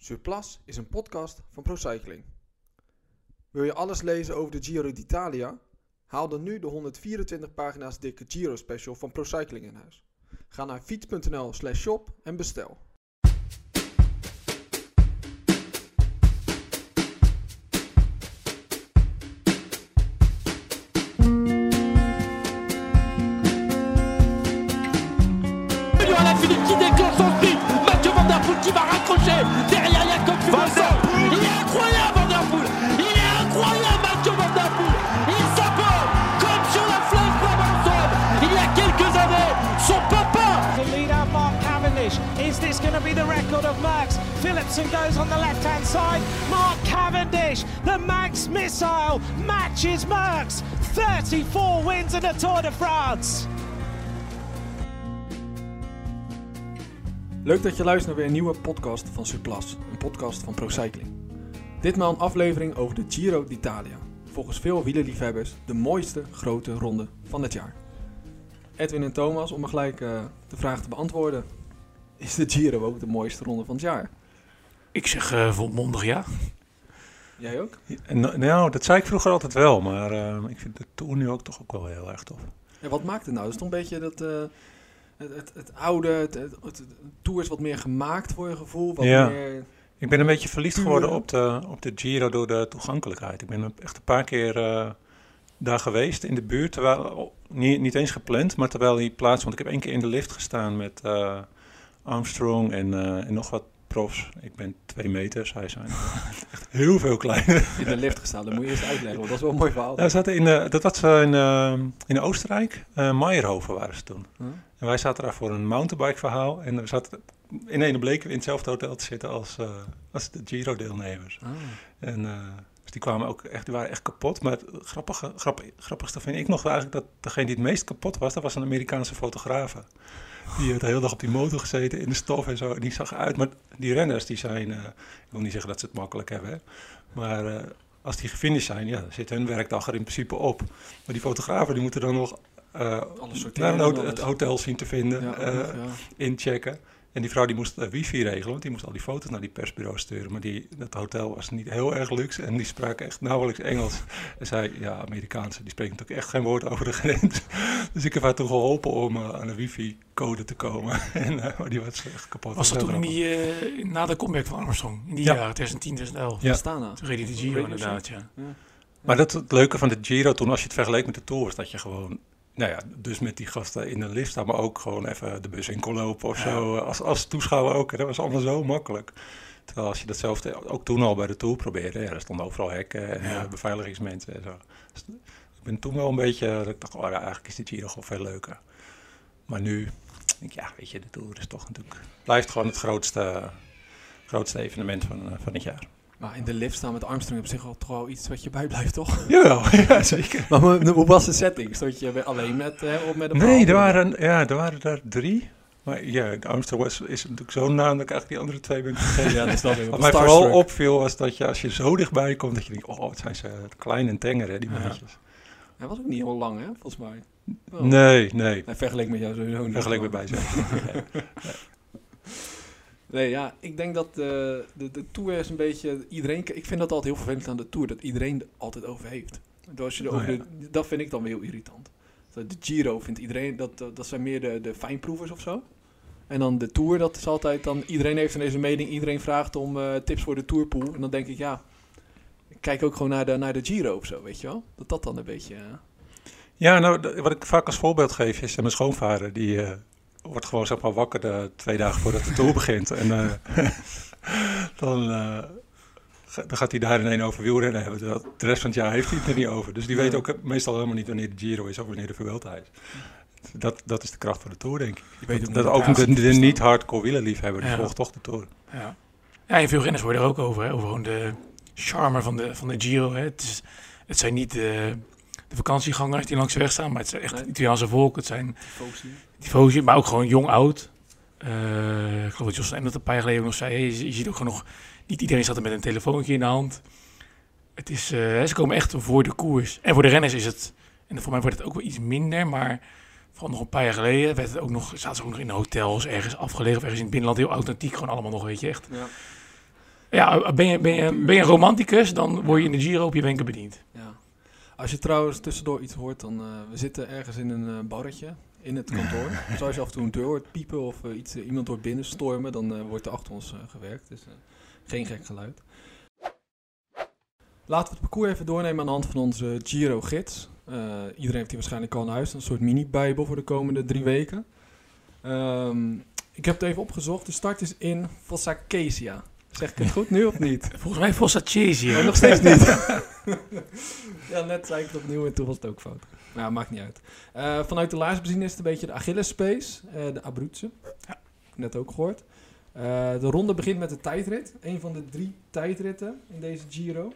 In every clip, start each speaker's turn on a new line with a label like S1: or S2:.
S1: Surplus is een podcast van ProCycling. Wil je alles lezen over de Giro d'Italia? Haal dan nu de 124 pagina's dikke Giro special van ProCycling in huis. Ga naar fiets.nl slash shop en bestel.
S2: Missile, matches Max. 34 wins in the Tour de France.
S1: Leuk dat je luistert naar weer een nieuwe podcast van Surplus, een podcast van ProCycling. Ditmaal een aflevering over de Giro d'Italia. Volgens veel wielerliefhebbers de mooiste grote ronde van het jaar. Edwin en Thomas, om maar gelijk eh, de vraag te beantwoorden. Is de Giro ook de mooiste ronde van het jaar?
S3: Ik zeg eh, volmondig ja.
S1: Jij ook?
S4: En, nou, dat zei ik vroeger altijd wel, maar eh, ik vind de Tour nu ook toch ook wel heel erg tof.
S1: En wat maakt het nou? Is toch een beetje dat... eh, het, het, het oude, het, het, Tour is wat meer gemaakt voor je gevoel. Wat
S4: Ja.
S1: meer...
S4: Ik ben een beetje verliefd geworden op de, op de Giro door de toegankelijkheid. Ik ben echt een paar keer eh, daar geweest in de buurt. Terwijl, niet, niet eens gepland, maar terwijl die plaats... Want ik heb één keer in de lift gestaan met eh, Armstrong en, eh, en nog wat profs. Ik ben twee meter, zij zijn echt heel veel kleiner.
S1: in de lift gestaan. Dat moet je eerst uitleggen, want dat is wel een mooi verhaal.
S4: Ja, we zaten in, dat was eh, in, eh, in Oostenrijk. eh Meijerhoven waren ze toen.
S1: Huh?
S4: En wij zaten daar voor een mountainbike verhaal. En we zaten in een bleken we in hetzelfde hotel te zitten als, als de Giro-deelnemers.
S1: Ah.
S4: En dus die kwamen ook echt, die waren echt kapot. Maar het grappige, grappig, grappigste vind ik nog eigenlijk dat degene die het meest kapot was, dat was een Amerikaanse fotograaf. Die heeft de hele dag op die motor gezeten in de stof en zo. En die zag eruit. Maar die renners, die zijn, eh, ik wil niet zeggen dat ze het makkelijk hebben, hè. maar eh, als die gefinished zijn, ja, dan zit hun werkdag er in principe op. Maar die fotografen, die moeten dan nog eh, naar een het hotel zien te vinden,
S1: Ja, ja.
S4: inchecken. En die vrouw die moest eh, wifi regelen, want die moest al die foto's naar die persbureau sturen. Maar die, dat hotel was niet heel erg luxe en die spraken echt nauwelijks Engels. En zei, ja, Amerikaanse, die spreken natuurlijk echt geen woord over de grens. Dus ik heb haar toen geholpen om eh, aan de wifi-code te komen. en, eh, maar die was echt kapot.
S3: Was dat toen in die, eh, na de comeback van Armstrong? In die
S4: Ja.
S3: jaren 2010, 2011?
S4: Ja.
S1: Astana.
S3: Toen reed hij de Giro inderdaad, ja.
S4: Maar dat, het leuke van de Giro toen, als je het vergeleek met de Tour, was dat je gewoon, nou ja, dus met die gasten in de lift staan, maar ook gewoon even de bus in kon lopen of
S3: Ja.
S4: zo. Als, als toeschouwer ook. Dat was allemaal zo makkelijk. Terwijl als je datzelfde ook toen al bij de Tour probeerde, ja, er stonden overal hekken en
S3: Ja.
S4: eh, beveiligingsmensen en zo. Dus ik ben toen wel een beetje, dat ik dacht, oh ja, eigenlijk is de Giro gewoon veel leuker. Maar nu, denk ik, ja, weet je, de Tour is toch natuurlijk, blijft gewoon het grootste, grootste evenement van, eh, van het jaar.
S1: Maar in de lift staan met Armstrong op zich toch wel iets wat je bijblijft, toch?
S4: Jawel, ja, zeker.
S1: Maar hoe- was de setting? Stond je alleen met, eh, of met een
S4: Nee, er waren, ja, er waren er drie. Maar ja, Armstrong was, is natuurlijk zo'n naam dat ik eigenlijk die andere twee ben vergeten.
S1: Ja, dat is
S4: Wat mij vooral opviel was dat je als je zo dichtbij komt, dat je denkt, oh, wat zijn ze klein en tenger, hè, die
S3: Ja.
S4: mannetjes.
S1: Hij was ook niet heel lang, hè, volgens mij.
S4: Nee, nee.
S1: Nee, vergeleken met jou sowieso niet.
S4: Vergeleken met mij zo.
S1: Nee, ja, ik denk dat de, de, de Tour is een beetje... Iedereen, ik vind dat altijd heel vervelend aan de Tour, dat iedereen er altijd over heeft. Als je er
S4: Oh,
S1: over
S4: ja.
S1: de- dat vind ik dan weer heel irritant. De Giro vindt iedereen, dat, dat, zijn meer de, de fijnproevers of zo. En dan de Tour, dat is altijd dan... Iedereen heeft ineens een mening, iedereen vraagt om eh, tips voor de Tourpool. En dan denk ik, ja... Ik kijk ook gewoon naar de, naar de Giro of zo, weet je wel? Dat dat dan een beetje... eh,
S4: Ja, nou, wat ik vaak als voorbeeld geef is eh, mijn schoonvader. Die eh, wordt gewoon zeg maar wakker de twee dagen voordat de tour begint. En eh, dan, eh, dan gaat hij daar ineens over wielrennen hebben. De, rest van het jaar heeft hij het er niet over. Dus die weet ook eh, meestal helemaal niet wanneer de Giro is of wanneer de Vuelta is. Dat, dat is de kracht van de Tour, denk ik.
S1: je weet
S4: Dat,
S1: ook
S4: dat de, de niet-hardcore wielerliefhebber, die
S3: Ja.
S4: volgt toch de Tour.
S3: Ja. ja, en veel renners worden er ook over. Hè? Over gewoon de charme van de, van de Giro. Hè? Het, is, het zijn niet de, de vakantiegangers die langs de weg staan, maar het zijn echt
S1: Nee.
S3: Italiaanse volk. Het zijn
S1: Tifosi.
S3: maar ook gewoon jong-oud. Eh ik geloof dat Jos Lijn dat een paar jaar geleden nog zei. Je, je ziet ook gewoon nog, niet iedereen zat er met een telefoontje in de hand. Het is, eh, ze komen echt voor de koers. En voor de renners is het, en voor mij wordt het ook wel iets minder, maar vooral nog een paar jaar geleden werd het ook nog, zaten ze ook nog in hotels, ergens afgelegen of ergens in het binnenland, heel authentiek, gewoon allemaal nog, weet je, echt.
S1: Ja.
S3: Ja, ben je, ben, je, ben je een romanticus, dan word je in de Giro op je wenken bediend.
S1: Ja. Als je trouwens tussendoor iets hoort, dan... eh, we zitten ergens in een eh, barretje in het kantoor. dus als je af en toe een deur hoort piepen of eh, iets, iemand hoort binnenstormen, dan eh, wordt er achter ons gewerkt. Dus geen gek geluid. Laten we het parcours even doornemen aan de hand van onze Giro-gids. Iedereen heeft die waarschijnlijk al in huis. Een soort mini-bijbel voor de komende drie weken. Ehm, ik heb het even opgezocht. De start is in Fossacesia. Zeg ik het goed nu of niet?
S3: Volgens mij Fossa Chase
S1: Nee,
S3: hier.
S1: nog steeds niet. ja, net zei ik het opnieuw en toen was het ook fout. Nou, maakt niet uit. Eh, vanuit de laars bezien is het een beetje de Achillespace, eh de Abruzze.
S3: Ja.
S1: Net ook gehoord. Eh, de ronde begint met de tijdrit. Een van de drie tijdritten in deze Giro.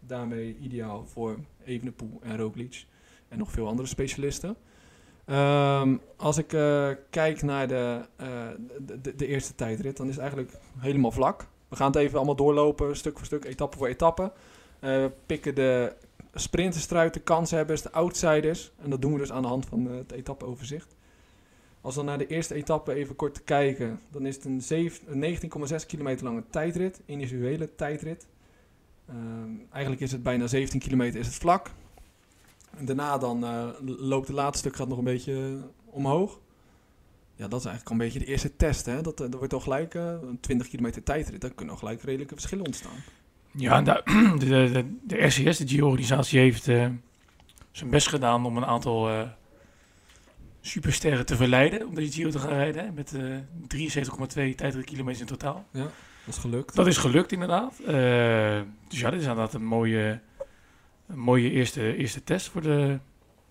S1: Daarmee ideaal voor Evenepoel en Roglic. En nog veel andere specialisten. Ehm, als ik eh, kijk naar de, de, de, de eerste tijdrit, dan is het eigenlijk helemaal vlak. We gaan het even allemaal doorlopen, stuk voor stuk, etappe voor etappe. Eh, we pikken de sprinters eruit, de kanshebbers, de outsiders. En dat doen we dus aan de hand van eh, het etappeoverzicht. Als we dan naar de eerste etappe even kort kijken, dan is het een, zeven- een 19,6 kilometer lange tijdrit, individuele tijdrit. Ehm, eigenlijk is het bijna 17 kilometer is het vlak. En daarna dan eh, loopt het laatste stuk gaat nog een beetje omhoog. Ja, dat is eigenlijk al een beetje de eerste test. Hè? Dat, eh, dat wordt al gelijk eh, een 20 kilometer tijdrit. Daar kunnen al gelijk redelijke verschillen ontstaan.
S3: Ja, en daar- de, de, de, de RCS, de Giro-organisatie, heeft eh, zijn best gedaan om een aantal eh, supersterren te verleiden om deze Giro te gaan rijden. hè, Met eh 73,2 tijdritkilometers in totaal.
S1: Dat is gelukt.
S3: Dat is gelukt inderdaad. Eh, dus ja, dit is inderdaad een mooie, een mooie eerste, eerste test voor de,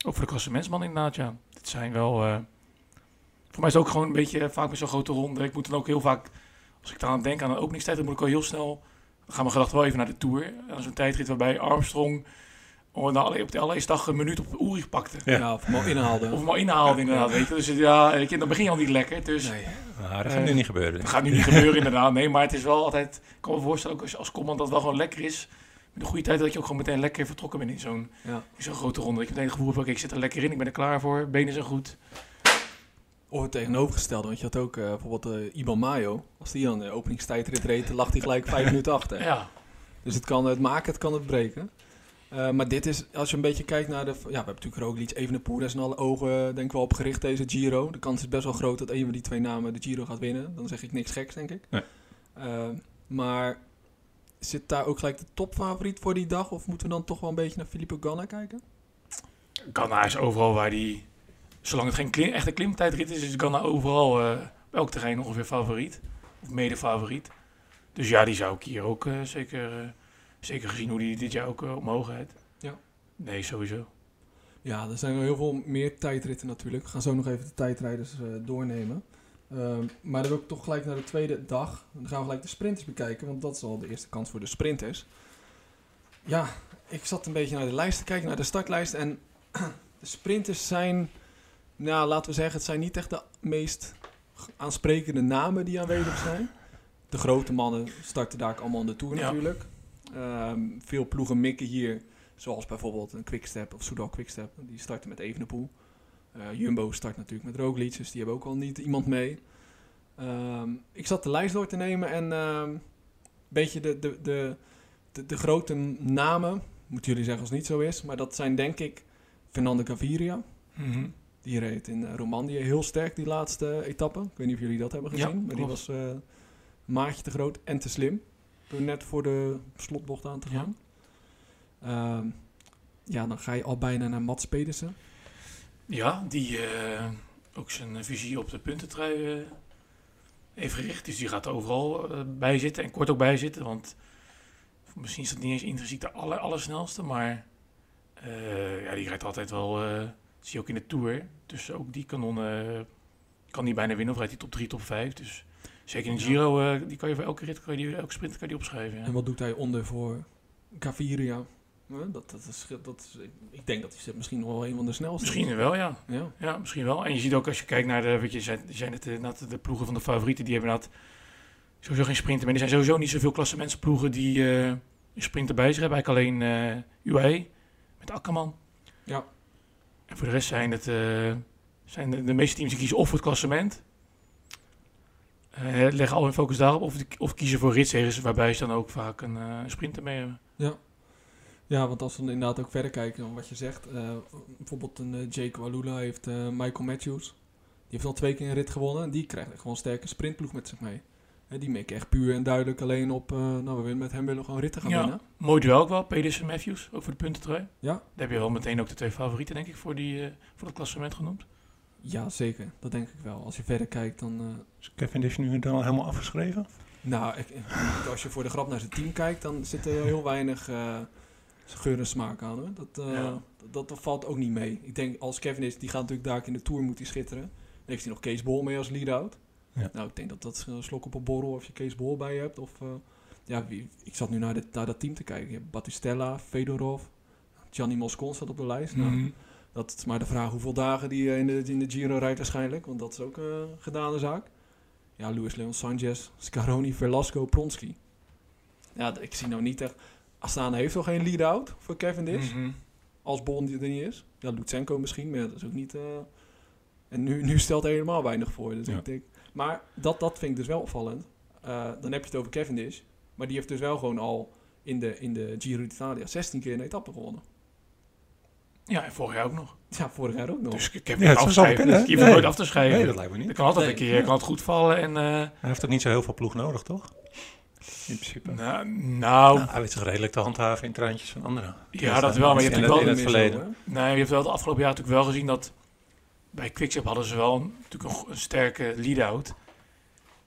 S3: ook voor de klassementsman inderdaad, ja. Dit zijn wel... eh, voor mij is het ook gewoon een beetje vaak met zo'n grote ronde. Ik moet dan ook heel vaak, als ik eraan denk aan een openingstijd, dan moet ik al heel snel... Dan gaan mijn gedachten wel even naar de Tour. En dat is een tijdrit waarbij Armstrong oh, nou, op de allereerste dag een minuut op Ulrich pakte.
S4: Ja.
S1: Ja, of hem al inhaalde.
S3: Of hem al inhaalde inderdaad, weet je. Dus ja, weet je, dan begin je al niet lekker. Dus
S1: Nee.
S4: Maar dat gaat nu
S3: Eh,
S4: niet gebeuren.
S3: dat gaat nu niet gebeuren inderdaad, nee. Maar het is wel altijd... Ik kan me voorstellen, ook als, als command dat het wel gewoon lekker is. Met een goede tijd dat je ook gewoon meteen lekker vertrokken bent in zo'n
S1: Ja.
S3: in zo'n grote ronde. Dat je meteen het gevoel hebt, oké, ik zit er lekker in, ik ben er klaar voor. Benen zijn goed.
S1: Of het tegenovergestelde, want je had ook eh, bijvoorbeeld eh Iban Mayo. Als die dan de openingstijdrit reed, dan lag hij gelijk vijf minuten achter.
S3: Ja,
S1: Dus het kan het maken, het kan het breken. Eh, maar dit is, als je een beetje kijkt naar de... Ja, we hebben natuurlijk Roglic, Evenepoel, daar zijn alle ogen denk ik wel op gericht deze Giro. De kans is best wel groot dat een van die twee namen de Giro gaat winnen. Dan zeg ik niks geks, denk ik.
S4: Nee.
S1: Maar zit daar ook gelijk de topfavoriet voor die dag? Of moeten we dan toch wel een beetje naar Filippo Ganna kijken?
S3: Ganna is overal waar die... Zolang het geen klim, echte klimtijdrit is, is Ganna overal eh, bij elk terrein ongeveer favoriet. Of mede favoriet. Dus ja, die zou ik hier ook eh, zeker, eh, zeker gezien hoe die dit jaar ook uh, omhoog rijdt.
S1: Ja.
S3: Nee, sowieso.
S1: Ja, er zijn nog heel veel meer tijdritten natuurlijk. We gaan zo nog even de tijdrijders eh, doornemen. Ehm, maar dan wil ik toch gelijk naar de tweede dag. Dan gaan we gelijk de sprinters bekijken, want dat is al de eerste kans voor de sprinters. Ja, ik zat een beetje naar de lijst te kijken, naar de startlijst. En de sprinters zijn, nou laten we zeggen, het zijn niet echt de meest aansprekende namen die aanwezig zijn. De grote mannen starten daar allemaal in de Tour
S3: Ja.
S1: natuurlijk. Ehm, veel ploegen mikken hier Zoals bijvoorbeeld een Quickstep of Soudal Quickstep. Die starten met Evenepoel. Eh Jumbo start natuurlijk met Roglic, dus die hebben ook al niet iemand mee. Ehm, ik zat de lijst door te nemen en ehm, een beetje de, de, de, de, de grote namen, moeten jullie zeggen als het niet zo is, maar dat zijn denk ik Fernando Gaviria.
S3: Mhm.
S1: Die reed in eh, Romandie heel sterk die laatste etappe. Ik weet niet of jullie dat hebben
S3: Ja,
S1: gezien, maar die was eh, een maatje te groot en te slim. Door net voor de slotbocht aan te
S3: Ja.
S1: gaan. Ehm, ja, dan ga je al bijna naar Mats Pedersen.
S3: Ja, die eh, ook zijn visie op de puntentrui eh, heeft gericht. Dus die gaat overal eh, bij zitten en kort ook bij zitten. Want misschien is dat niet eens intrinsiek de aller, allersnelste. Maar eh, ja, die rijdt altijd wel, eh, dat zie je ook in de Tour. Dus ook die kanonnen eh, kan die bijna winnen of rijdt hij top 3, top 5. Dus zeker in de. Giro, eh, die kan je voor elke rit, kan je die, elke sprint kan je die opschrijven. Ja.
S1: En wat doet hij onder voor Gaviria? Ja, dat, dat is, dat is, ik denk dat hij misschien nog wel een van de snelste is.
S3: Misschien wel, ja.
S1: Ja.
S3: Ja, misschien wel. En je ziet ook als je kijkt naar de, weet je, zijn, zijn het eh, inderdaad de ploegen van de favorieten, die hebben dat sowieso geen sprinter meer. Er zijn sowieso niet zoveel klassementsploegen die eh een sprinter bij zich hebben. Eigenlijk alleen eh UAE met Akkerman.
S1: Ja.
S3: En voor de rest zijn het eh, zijn de, meeste teams die kiezen of voor het klassement. Eh, leggen al hun focus daarop of, of kiezen voor ritsegers, waarbij ze dan ook vaak een eh, sprinter mee hebben.
S1: Ja, want als we inderdaad ook verder kijken, wat je zegt. bijvoorbeeld een eh, Jake Walula heeft Michael Matthews. Die heeft al twee keer een rit gewonnen. En die krijgt gewoon een sterke sprintploeg met zich mee. Die mikken echt puur en duidelijk alleen op... eh, nou, we willen met hem willen gewoon ritten gaan
S3: Ja.
S1: winnen.
S3: Mooi duel ook wel, Pedersen Matthews, ook voor de puntentrui.
S1: Ja.
S3: Daar heb je wel meteen ook de twee favorieten, denk ik, voor, die, eh, voor dat klassement genoemd.
S1: Ja, zeker. Dat denk ik wel. Als je verder kijkt, dan... eh,
S4: Is Cavendish nu dan al helemaal afgeschreven?
S1: nou, ik, als je voor de grap naar zijn team kijkt, dan zit er heel weinig eh, geur en smaak aan. Hoor. Dat, eh,
S3: Ja.
S1: dat, dat valt ook niet mee. Ik denk, als Kevin is, die gaat natuurlijk daar in de Tour moet hij schitteren. Dan heeft hij nog Kees Bol mee als lead-out.
S4: Ja.
S1: Nou, ik denk dat dat een slok op een borrel of je Kees Bol bij je hebt. Of, eh, ja, wie, ik zat nu naar, dit, naar dat team te kijken. Je hebt Battistella, Fedorov, Gianni Moscon staat op de lijst. Nou,
S3: Mhm.
S1: dat is maar de vraag hoeveel dagen die eh, in de, in de Giro rijdt waarschijnlijk. Want dat is ook een gedane zaak. Ja, Luis Leon Sanchez, Scaroni, Velasco, Pronsky. Ja, ik zie nou niet echt... Astana heeft nog geen lead-out voor Cavendish.
S3: Mhm.
S1: Als Bond er niet is. Ja, Lutsenko misschien, maar dat is ook niet... eh, En nu, nu stelt hij helemaal weinig voor. Dus
S4: Ja.
S1: ik denk... Maar dat, dat vind ik dus wel opvallend. Eh, dan heb je het over Cavendish. Maar die heeft dus wel gewoon al in de, in de Giro d'Italia 16 keer een etappe gewonnen.
S3: Ja, en vorig jaar ook nog.
S1: Ja, vorig jaar ook nog.
S3: Dus ik heb
S4: Ja, zou
S3: afschrijven.
S4: hè?
S3: Je
S4: Nee.
S3: nooit af te schrijven.
S4: Nee, dat lijkt me niet.
S3: Dat kan altijd
S1: Nee.
S3: een keer, kan het goed vallen. En, eh,
S4: Hij heeft ook niet zo heel veel ploeg nodig, toch? In principe.
S3: nou, nou,
S4: Nou, hij weet zich redelijk te handhaven in treintjes van anderen.
S3: ja, dat wel. Maar je hebt natuurlijk
S4: in
S3: wel,
S4: het
S1: zo,
S4: verleden.
S3: nee, je hebt wel het afgelopen jaar natuurlijk wel gezien dat bij Quickstep hadden ze wel een, natuurlijk een, een sterke lead-out.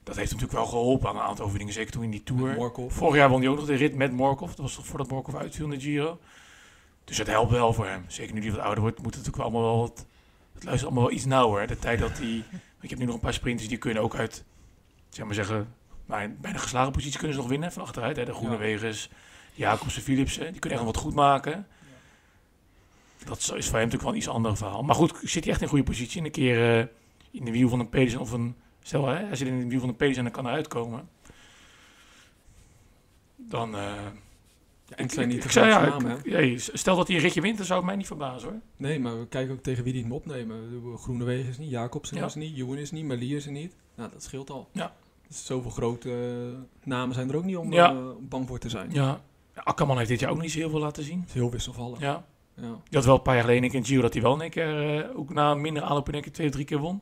S3: Dat heeft natuurlijk wel geholpen aan een aantal overwinningen, zeker toen in die Tour. Vorig jaar won hij ook nog de rit met Morkov. Dat was toch voordat Morkov uitviel in de Giro. Dus het helpt wel voor hem. Zeker nu hij wat ouder wordt, moet het natuurlijk allemaal wel wat... Het luistert allemaal wel iets nauwer. De tijd dat hij... Ik heb nu nog een paar sprinters die kunnen ook uit... Zeg maar zeggen... Maar bij de geslagen positie kunnen ze nog winnen van achteruit. Hè. De Groenewegers, Jacobsen, Philipsen. Die kunnen echt wat goed maken. Dat is voor hem natuurlijk wel een iets ander verhaal. Maar goed, zit hij echt in een goede positie. En een keer eh, in de wiel van een Pedersen of een... Stel, hè, hij zit in de wiel van een Pedersen en dan kan hij uitkomen. Dan... eh,
S1: Ja, het zijn niet
S3: ik ja,
S1: namen,
S3: ik- stel dat hij een ritje wint, dan zou het mij niet verbazen hoor.
S1: Nee, maar we kijken ook tegen wie die hem opnemen. Groenewegen is niet, Jacobsen
S3: Ja.
S1: is niet, Joen is niet, Melier is er niet. Nou, dat scheelt al.
S3: Ja.
S1: Dus zoveel grote eh, namen zijn er ook niet om bang voor te zijn.
S3: Ja. Akkerman heeft dit jaar ook niet zo heel veel laten zien.
S1: Heel wisselvallig.
S3: Ja.
S1: Ja.
S3: Je had wel een paar jaar geleden een keer in Giro dat hij wel één keer, eh, ook na minder aanloop één keer twee of drie keer won.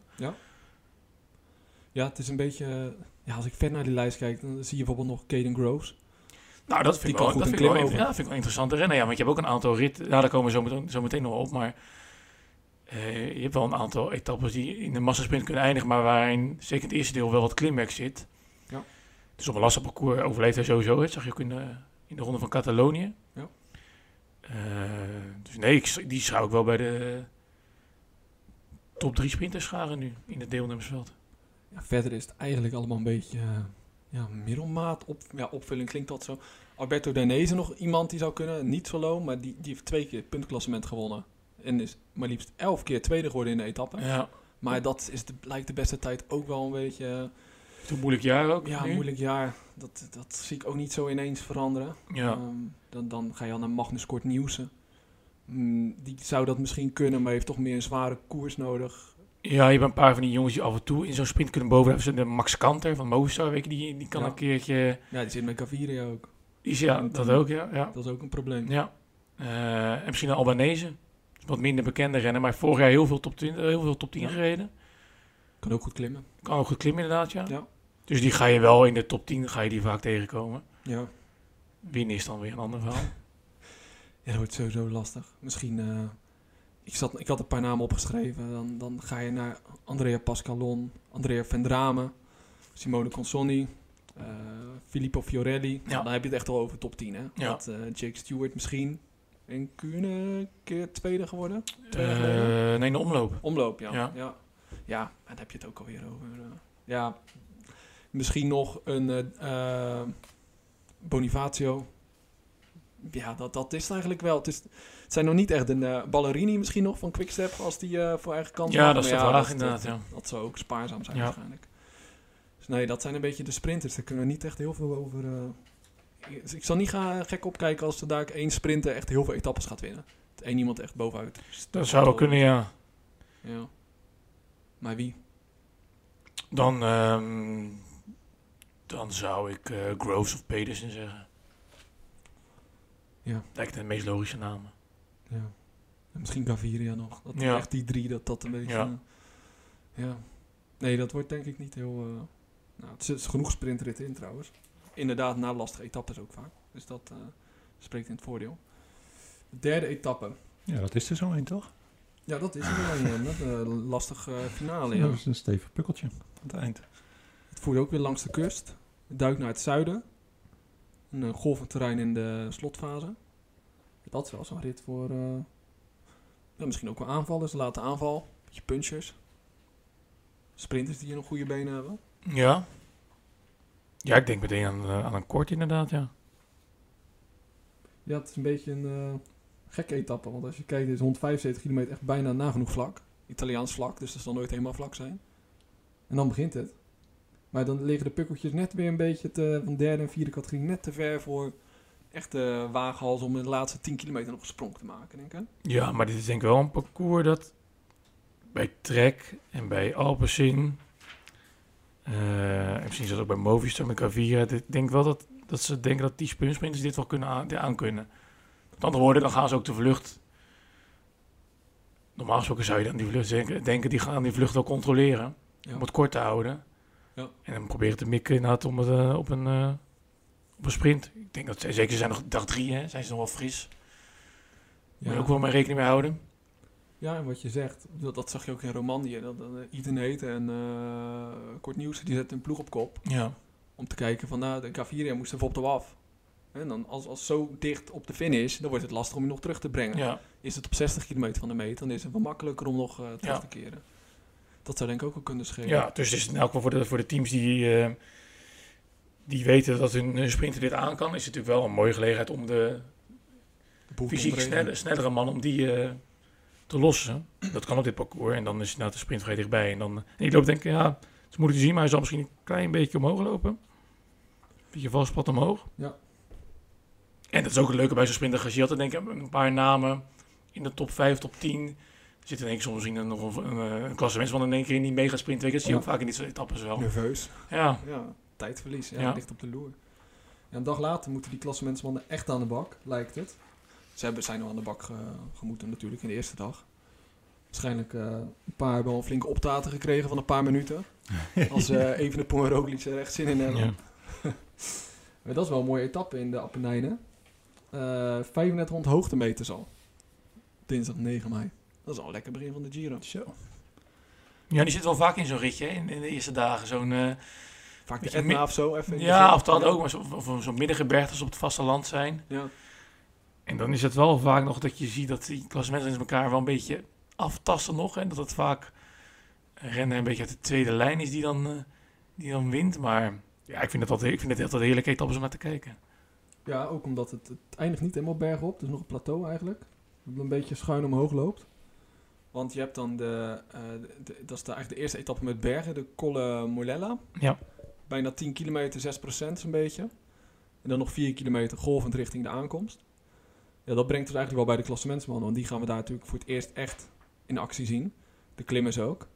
S1: Ja, het is een beetje... eh, ja, als ik ver naar die lijst kijk, dan zie je bijvoorbeeld nog Caden Groves.
S3: Nou, dat vind ik wel,
S1: goed
S3: dat
S1: een
S3: vind ik wel,
S1: klim
S3: inter- ja, vind ik wel interessante rennen. Ja, want je hebt ook een aantal rit, nou, daar komen we zo meteen, zo meteen nog op, maar eh, je hebt wel een aantal etappes die in de massasprint kunnen eindigen, maar waarin zeker het eerste deel wel wat klimwerk zit.
S1: Ja.
S3: Dus op een lastig parcours overleeft hij sowieso, dat zag je ook in de, in de ronde van Catalonië.
S1: Ja.
S3: Eh, dus nee, ik, die zou ik wel bij de top drie sprinters scharen nu in het deelnemersveld.
S1: Ja, verder is het eigenlijk allemaal een beetje... eh, ja, middelmaat. Op, ja, opvulling klinkt dat zo. Alberto Danese nog iemand die zou kunnen. Niet solo, maar die, die heeft twee keer het puntklassement gewonnen. En is maar liefst elf keer tweede geworden in de etappe.
S3: Ja,
S1: Maar dat is de, lijkt de beste tijd ook wel een beetje... eh,
S3: het is een moeilijk jaar ook.
S1: Ja,
S3: nu.
S1: moeilijk jaar. Dat, dat zie ik ook niet zo ineens veranderen.
S3: Ja.
S1: Ehm, dan, dan ga je al naar Magnus Kort Nieuwsen. Mm, die zou dat misschien kunnen, maar heeft toch meer een zware koers nodig.
S3: Ja, je hebt een paar van die jongens die af en toe in zo'n sprint kunnen bovenblijven. De Max Kanter van Movistar, weet je, die, die kan
S1: Ja.
S3: een keertje...
S1: Ja, die zit met Gaviria ook.
S3: Die is, ja,
S1: En
S3: dat ook, ja. Ja.
S1: Dat is ook een probleem.
S3: ja. Eh, en misschien een Albanese. Wat minder bekende rennen, maar vorig jaar heel veel top 10, heel veel top 10
S1: Ja.
S3: gereden.
S1: Kan ook goed klimmen.
S3: Kan ook goed klimmen inderdaad, ja.
S1: Ja.
S3: Dus die ga je wel in de top 10 ga je die vaak tegenkomen.
S1: Ja.
S3: Winnen is dan weer een ander verhaal.
S1: Ja, dat wordt sowieso lastig. Misschien, eh, ik, zat, ik had een paar namen opgeschreven. Dan, dan ga je naar Andrea Pascalon, Andrea Vendrame, Simone Consonni, eh, Filippo Fiorelli.
S3: Ja.
S1: Dan heb je het echt al over top 10, hè?
S3: Ja.
S1: Dat, eh, Jake Stewart misschien. En Kuhne een keer tweede geworden.
S3: Nee, de omloop.
S1: Omloop, ja.
S3: Ja.
S1: Ja, ja. dan heb je het ook alweer over. ja, misschien nog een eh, Bonifacio. Ja, dat, dat is het eigenlijk wel. Het, is, het zijn nog niet echt een eh, Ballerini misschien nog van Quickstep als die voor eigen kant
S3: Ja, dat is
S1: dat,
S3: inderdaad,
S1: Dat,
S3: ja.
S1: dat zou ook spaarzaam zijn
S3: Ja.
S1: waarschijnlijk. Dus nee, dat zijn een beetje de sprinters. Daar kunnen we niet echt heel veel over... ik- ik zal niet gaan gek opkijken als er daar één sprinter echt heel veel etappes gaat winnen. Dat één iemand echt bovenuit.
S3: Dat zou wel kunnen, ja.
S1: Ja. Maar wie?
S3: Dan, ehm, Dan zou ik eh, Groves of Pedersen zeggen.
S1: Ja.
S3: Lijkt de meest logische namen.
S1: Ja. En misschien Gaviria nog. Dat
S3: Ja.
S1: Echt die drie, dat dat een beetje...
S3: Ja.
S1: eh, ja. Nee, dat wordt denk ik niet heel... eh, nou, het is, genoeg sprintritten in trouwens. Inderdaad, na lastige etappes ook vaak. Dus dat eh, spreekt in het voordeel. De derde etappe.
S4: Ja, dat is er zo een, toch?
S1: Ja, dat is er wel een. Met een lastig eh, finale. Ja.
S4: Dat is een stevig pukkeltje aan het eind.
S1: Het voert ook weer langs de kust. Het duikt naar het zuiden. Een eh, golvend terrein in de slotfase. Dat is wel zo'n rit voor... eh, ja, misschien ook wel aanvallers. Late aanval. Beetje punchers. Sprinters die hier nog goede benen hebben.
S3: Ja. Ja, ik denk meteen aan, eh, aan een kort inderdaad, ja.
S1: Ja, het is een beetje een gekke etappe. Want als je kijkt, is 175 kilometer echt bijna nagenoeg vlak. Italiaans vlak, dus dat zal nooit helemaal vlak zijn. En dan begint het. Maar dan liggen de pukkeltjes net weer een beetje te, van derde en vierde categorie net te ver voor echte waaghals om in de laatste 10 kilometer nog een sprong te maken, denk ik.
S3: Ja, maar dit is denk ik wel een parcours dat bij Trek en bij Alpecin... eh, en misschien zelfs ook bij Movistar met Cavira. Ik denk wel dat, dat ze denken dat die spuntsprinters dit wel kunnen aan, aan kunnen. Met andere woorden, dan gaan ze ook de vlucht... Normaal gesproken zou je dan die vlucht denken, denken die gaan die vlucht wel controleren.
S1: Ja.
S3: Om het kort te houden.
S1: Ja.
S3: En dan proberen te mikken inderdaad om het, eh, op, een, eh, op een sprint. Ik denk dat ze, zeker ze zijn nog dag drie, hè, zijn ze nog wel fris. Moet je ook wel mee rekening mee houden.
S1: Ja, en wat je zegt, dat, dat zag je ook in Romandie. Dat, dat uh, Ethan Heet en eh Kort Nieuws, die zetten een ploeg op kop.
S3: Ja.
S1: Om te kijken van, nou, de Gaviria moest er op de af. En dan als, als zo dicht op de finish, dan wordt het lastig om je nog terug te brengen.
S3: Ja.
S1: Is het op 60 kilometer van de meet, dan is het wel makkelijker om nog eh, terug
S3: Ja.
S1: te keren. Dat zou denk ik ook wel kunnen schelen.
S3: ja, dus het is in elk geval voor de, voor de teams die, eh, die weten dat hun, hun sprinter dit aan kan, is het natuurlijk wel een mooie gelegenheid om de
S1: De
S3: fysiek snelle, snellere man om die eh, te lossen. Dat kan op dit parcours en dan is inderdaad de sprint vrij dichtbij. En dan, en ik loop denk ik, ja, het is moeilijk te zien, maar hij zal misschien een klein beetje omhoog lopen. Beetje valspad omhoog.
S1: Ja.
S3: En dat is ook het leuke bij zo'n sprinter. Je had er denk ik een paar namen in de top 5, top 10. Er zit in één keer soms misschien nog een, een, een klassementsman in één keer in die mega sprint. Je, dat zie je ook vaak in dit soort etappes wel.
S1: Nerveus.
S3: Ja,
S1: Ja, tijdverlies. Ja,
S3: Ja.
S1: ligt op de loer. Ja, een dag later moeten die klassementsmannen echt aan de bak, lijkt het. Ze hebben, zijn al aan de bak ge- gemoeten natuurlijk in de eerste dag. Waarschijnlijk eh, een paar hebben al een flinke optaten gekregen van een paar minuten. Als eh even de Poen en Roglic er echt zin in hebben.
S3: ja.
S1: Maar dat is wel een mooie etappe in de Appenijnen. Eh 3500 hoogtemeters al. Dinsdag 9 mei. Dat is al een lekker begin van de Giro.
S4: Zo.
S3: ja, die zit wel vaak in zo'n ritje in, in de eerste dagen. Zo'n, eh,
S1: Vaak de Etna of zo even. in
S3: ja, of dat ook, maar zo- of zo'n middengebergte als op het vasteland zijn.
S1: Ja.
S3: En dan is het wel vaak nog dat je ziet dat die klassementen elkaar wel een beetje aftasten nog. En dat het vaak een renner een beetje uit de tweede lijn is die dan, eh, die dan wint. Maar ja, ik vind het altijd, ik vind het altijd heerlijke etappes om naar te kijken.
S1: ja, ook omdat het, het eindigt niet helemaal bergop. Het is nog een plateau eigenlijk. Dat een beetje schuin omhoog loopt. Want je hebt dan de, eh, de- de- dat is de, eigenlijk de eerste etappe met bergen, de Colle Molella.
S3: Ja.
S1: Bijna 10 kilometer, 6% zo'n beetje. En dan nog 4 kilometer golvend richting de aankomst. Ja, dat brengt ons eigenlijk wel bij de klassementsmannen. Want die gaan we daar natuurlijk voor het eerst echt in actie zien. De klimmers ook.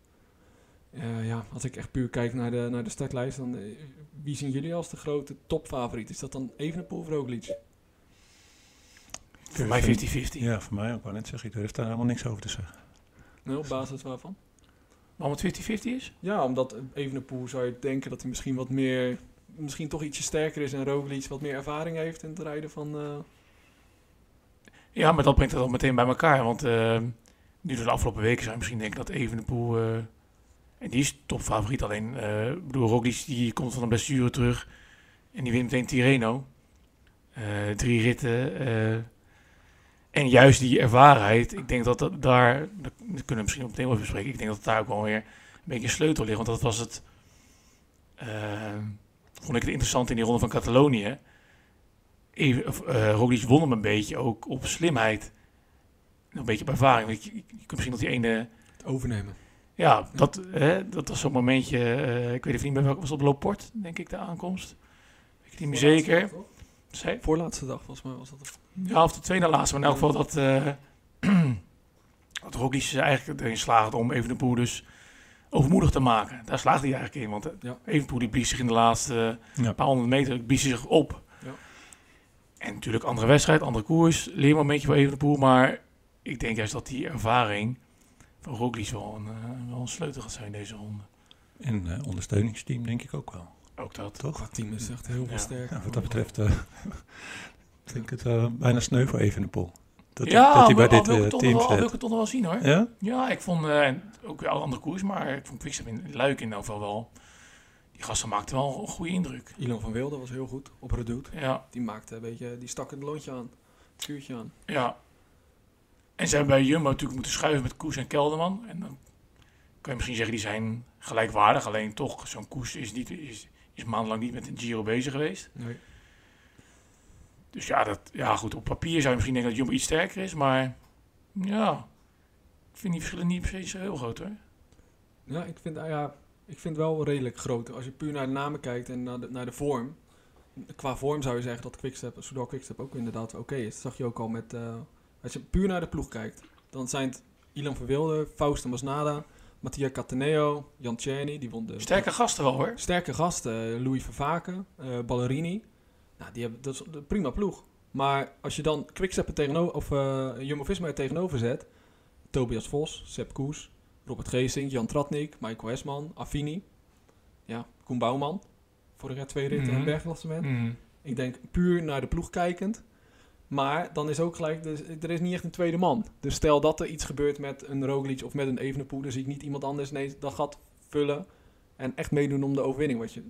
S1: Eh, ja, als ik echt puur kijk naar de, naar de startlijst, dan eh, wie zien jullie als de grote topfavoriet? Is dat dan Evenepoel of Roglic?
S3: Voor mij 50-50.
S4: Ja, voor mij ook wel net zeggen. Ik durf daar helemaal niks over te zeggen.
S1: Op basis waarvan?
S3: Waarom het 50-50 is?
S1: Ja, omdat Evenepoel zou je denken dat hij misschien wat meer, misschien toch ietsje sterker is en Roglic wat meer ervaring heeft in het rijden van... eh,
S3: Ja, maar dat brengt het al meteen bij elkaar. Want eh, nu door de afgelopen weken zou je misschien denken dat Evenepoel... eh en die is topfavoriet. Alleen, eh ik bedoel, Roglic die komt van een blessure terug. En die wint meteen Tirreno. Eh, drie ritten. En juist die ervarenheid. Ik denk dat dat daar... Dat kunnen we misschien meteen wel even bespreken. Ik denk dat daar ook wel weer een beetje sleutel ligt. Want dat was het... eh, vond ik het interessant in die ronde van Catalonië. Even, eh, Roglic won hem een beetje ook op slimheid. Een beetje op ervaring. Je, je kunt misschien dat die ene...
S1: het overnemen.
S3: Ja, dat, hè, dat was zo'n momentje. eh, ik weet even niet meer welke was het op Loport, denk ik, de aankomst. Weet ik niet meer zeker. Zei,
S1: Voorlaatste dag volgens mij was dat.
S3: Ja, of de tweede laatste. Maar in elk geval dat, eh dat Roglic eigenlijk erin slaagde om even de boer dus overmoedig te maken. Daar slaagt hij eigenlijk in. Want eh,
S1: Ja.
S3: Evenpoel die blies zich in de laatste
S4: Ja.
S3: paar honderd meter blies zich op.
S1: Ja.
S3: En natuurlijk andere wedstrijd, andere koers, leermomentje voor Evenepoel. Maar ik denk juist dat die ervaring van Roglic wel een, eh, wel een sleutel gaat zijn in deze ronde.
S4: En eh, ondersteuningsteam denk ik ook wel.
S3: Ook dat.
S4: Toch?
S1: Qua team is echt heel veel
S3: Ja.
S1: sterker.
S4: Ja, wat dat betreft vind ik het eh, bijna sneu voor Evenepoel. Dat,
S3: ja,
S4: dat hij bij
S3: al wil
S4: dit
S3: ik
S4: eh,
S3: het toch
S4: team
S3: wel- al wil
S4: zit.
S3: ik het toch nog wel zien hoor.
S4: Ja?
S3: Ja, ik vond, eh, ook alle andere koers, maar ik vond Quickstep in Luik in ieder geval wel. Die gasten maakten wel een goede indruk.
S1: Ilan van Wilde was heel goed op Redoute.
S3: Ja,
S1: Die maakte een beetje, die stak het lontje aan. Het vuurtje aan.
S3: ja. En ze hebben bij Jumbo natuurlijk moeten schuiven met Koes en Kelderman. En dan kan je misschien zeggen, die zijn gelijkwaardig. Alleen toch, zo'n Koes is, niet, is, is maandenlang niet met een Giro bezig geweest.
S1: Nee.
S3: Dus ja, dat, ja, goed, op papier zou je misschien denken dat Jumbo iets sterker is. Maar ja, ik vind die verschillen niet per se zo heel groot hoor.
S1: Ja, ik vind, ja, ik vind wel redelijk groot. Als je puur naar de namen kijkt en naar de, naar de vorm. Qua vorm zou je zeggen dat Quickstep, Soudal Quickstep ook inderdaad oké is. Dat zag je ook al met... eh, als je puur naar de ploeg kijkt, dan zijn het Ilan Verwilde, Fausto Masnada, Mattia Cataneo, Jan Tjerny, die won de...
S3: Sterke gasten wel hoor.
S1: Sterke gasten, eh, Louis Vervaken, eh Ballerini. Nou, die hebben, dat is een prima ploeg. Maar als je dan Quickstep er tegenover, of eh Jumbo-Visma er tegenover zet... Tobias Vos, Sepp Koes, Robert Geesink, Jan Tratnik, Michael Hesman, Affini. Ja, Koen Bouwman. Vorig jaar twee ritten
S3: Mhm.
S1: en bergklassement.
S3: Mm.
S1: Ik denk puur naar de ploeg kijkend. Maar dan is ook gelijk, dus er is niet echt een tweede man. Dus stel dat er iets gebeurt met een Roglic of met een Evenepoel, dan zie ik niet iemand anders nee, dat gat vullen en echt meedoen om de overwinning. Wat je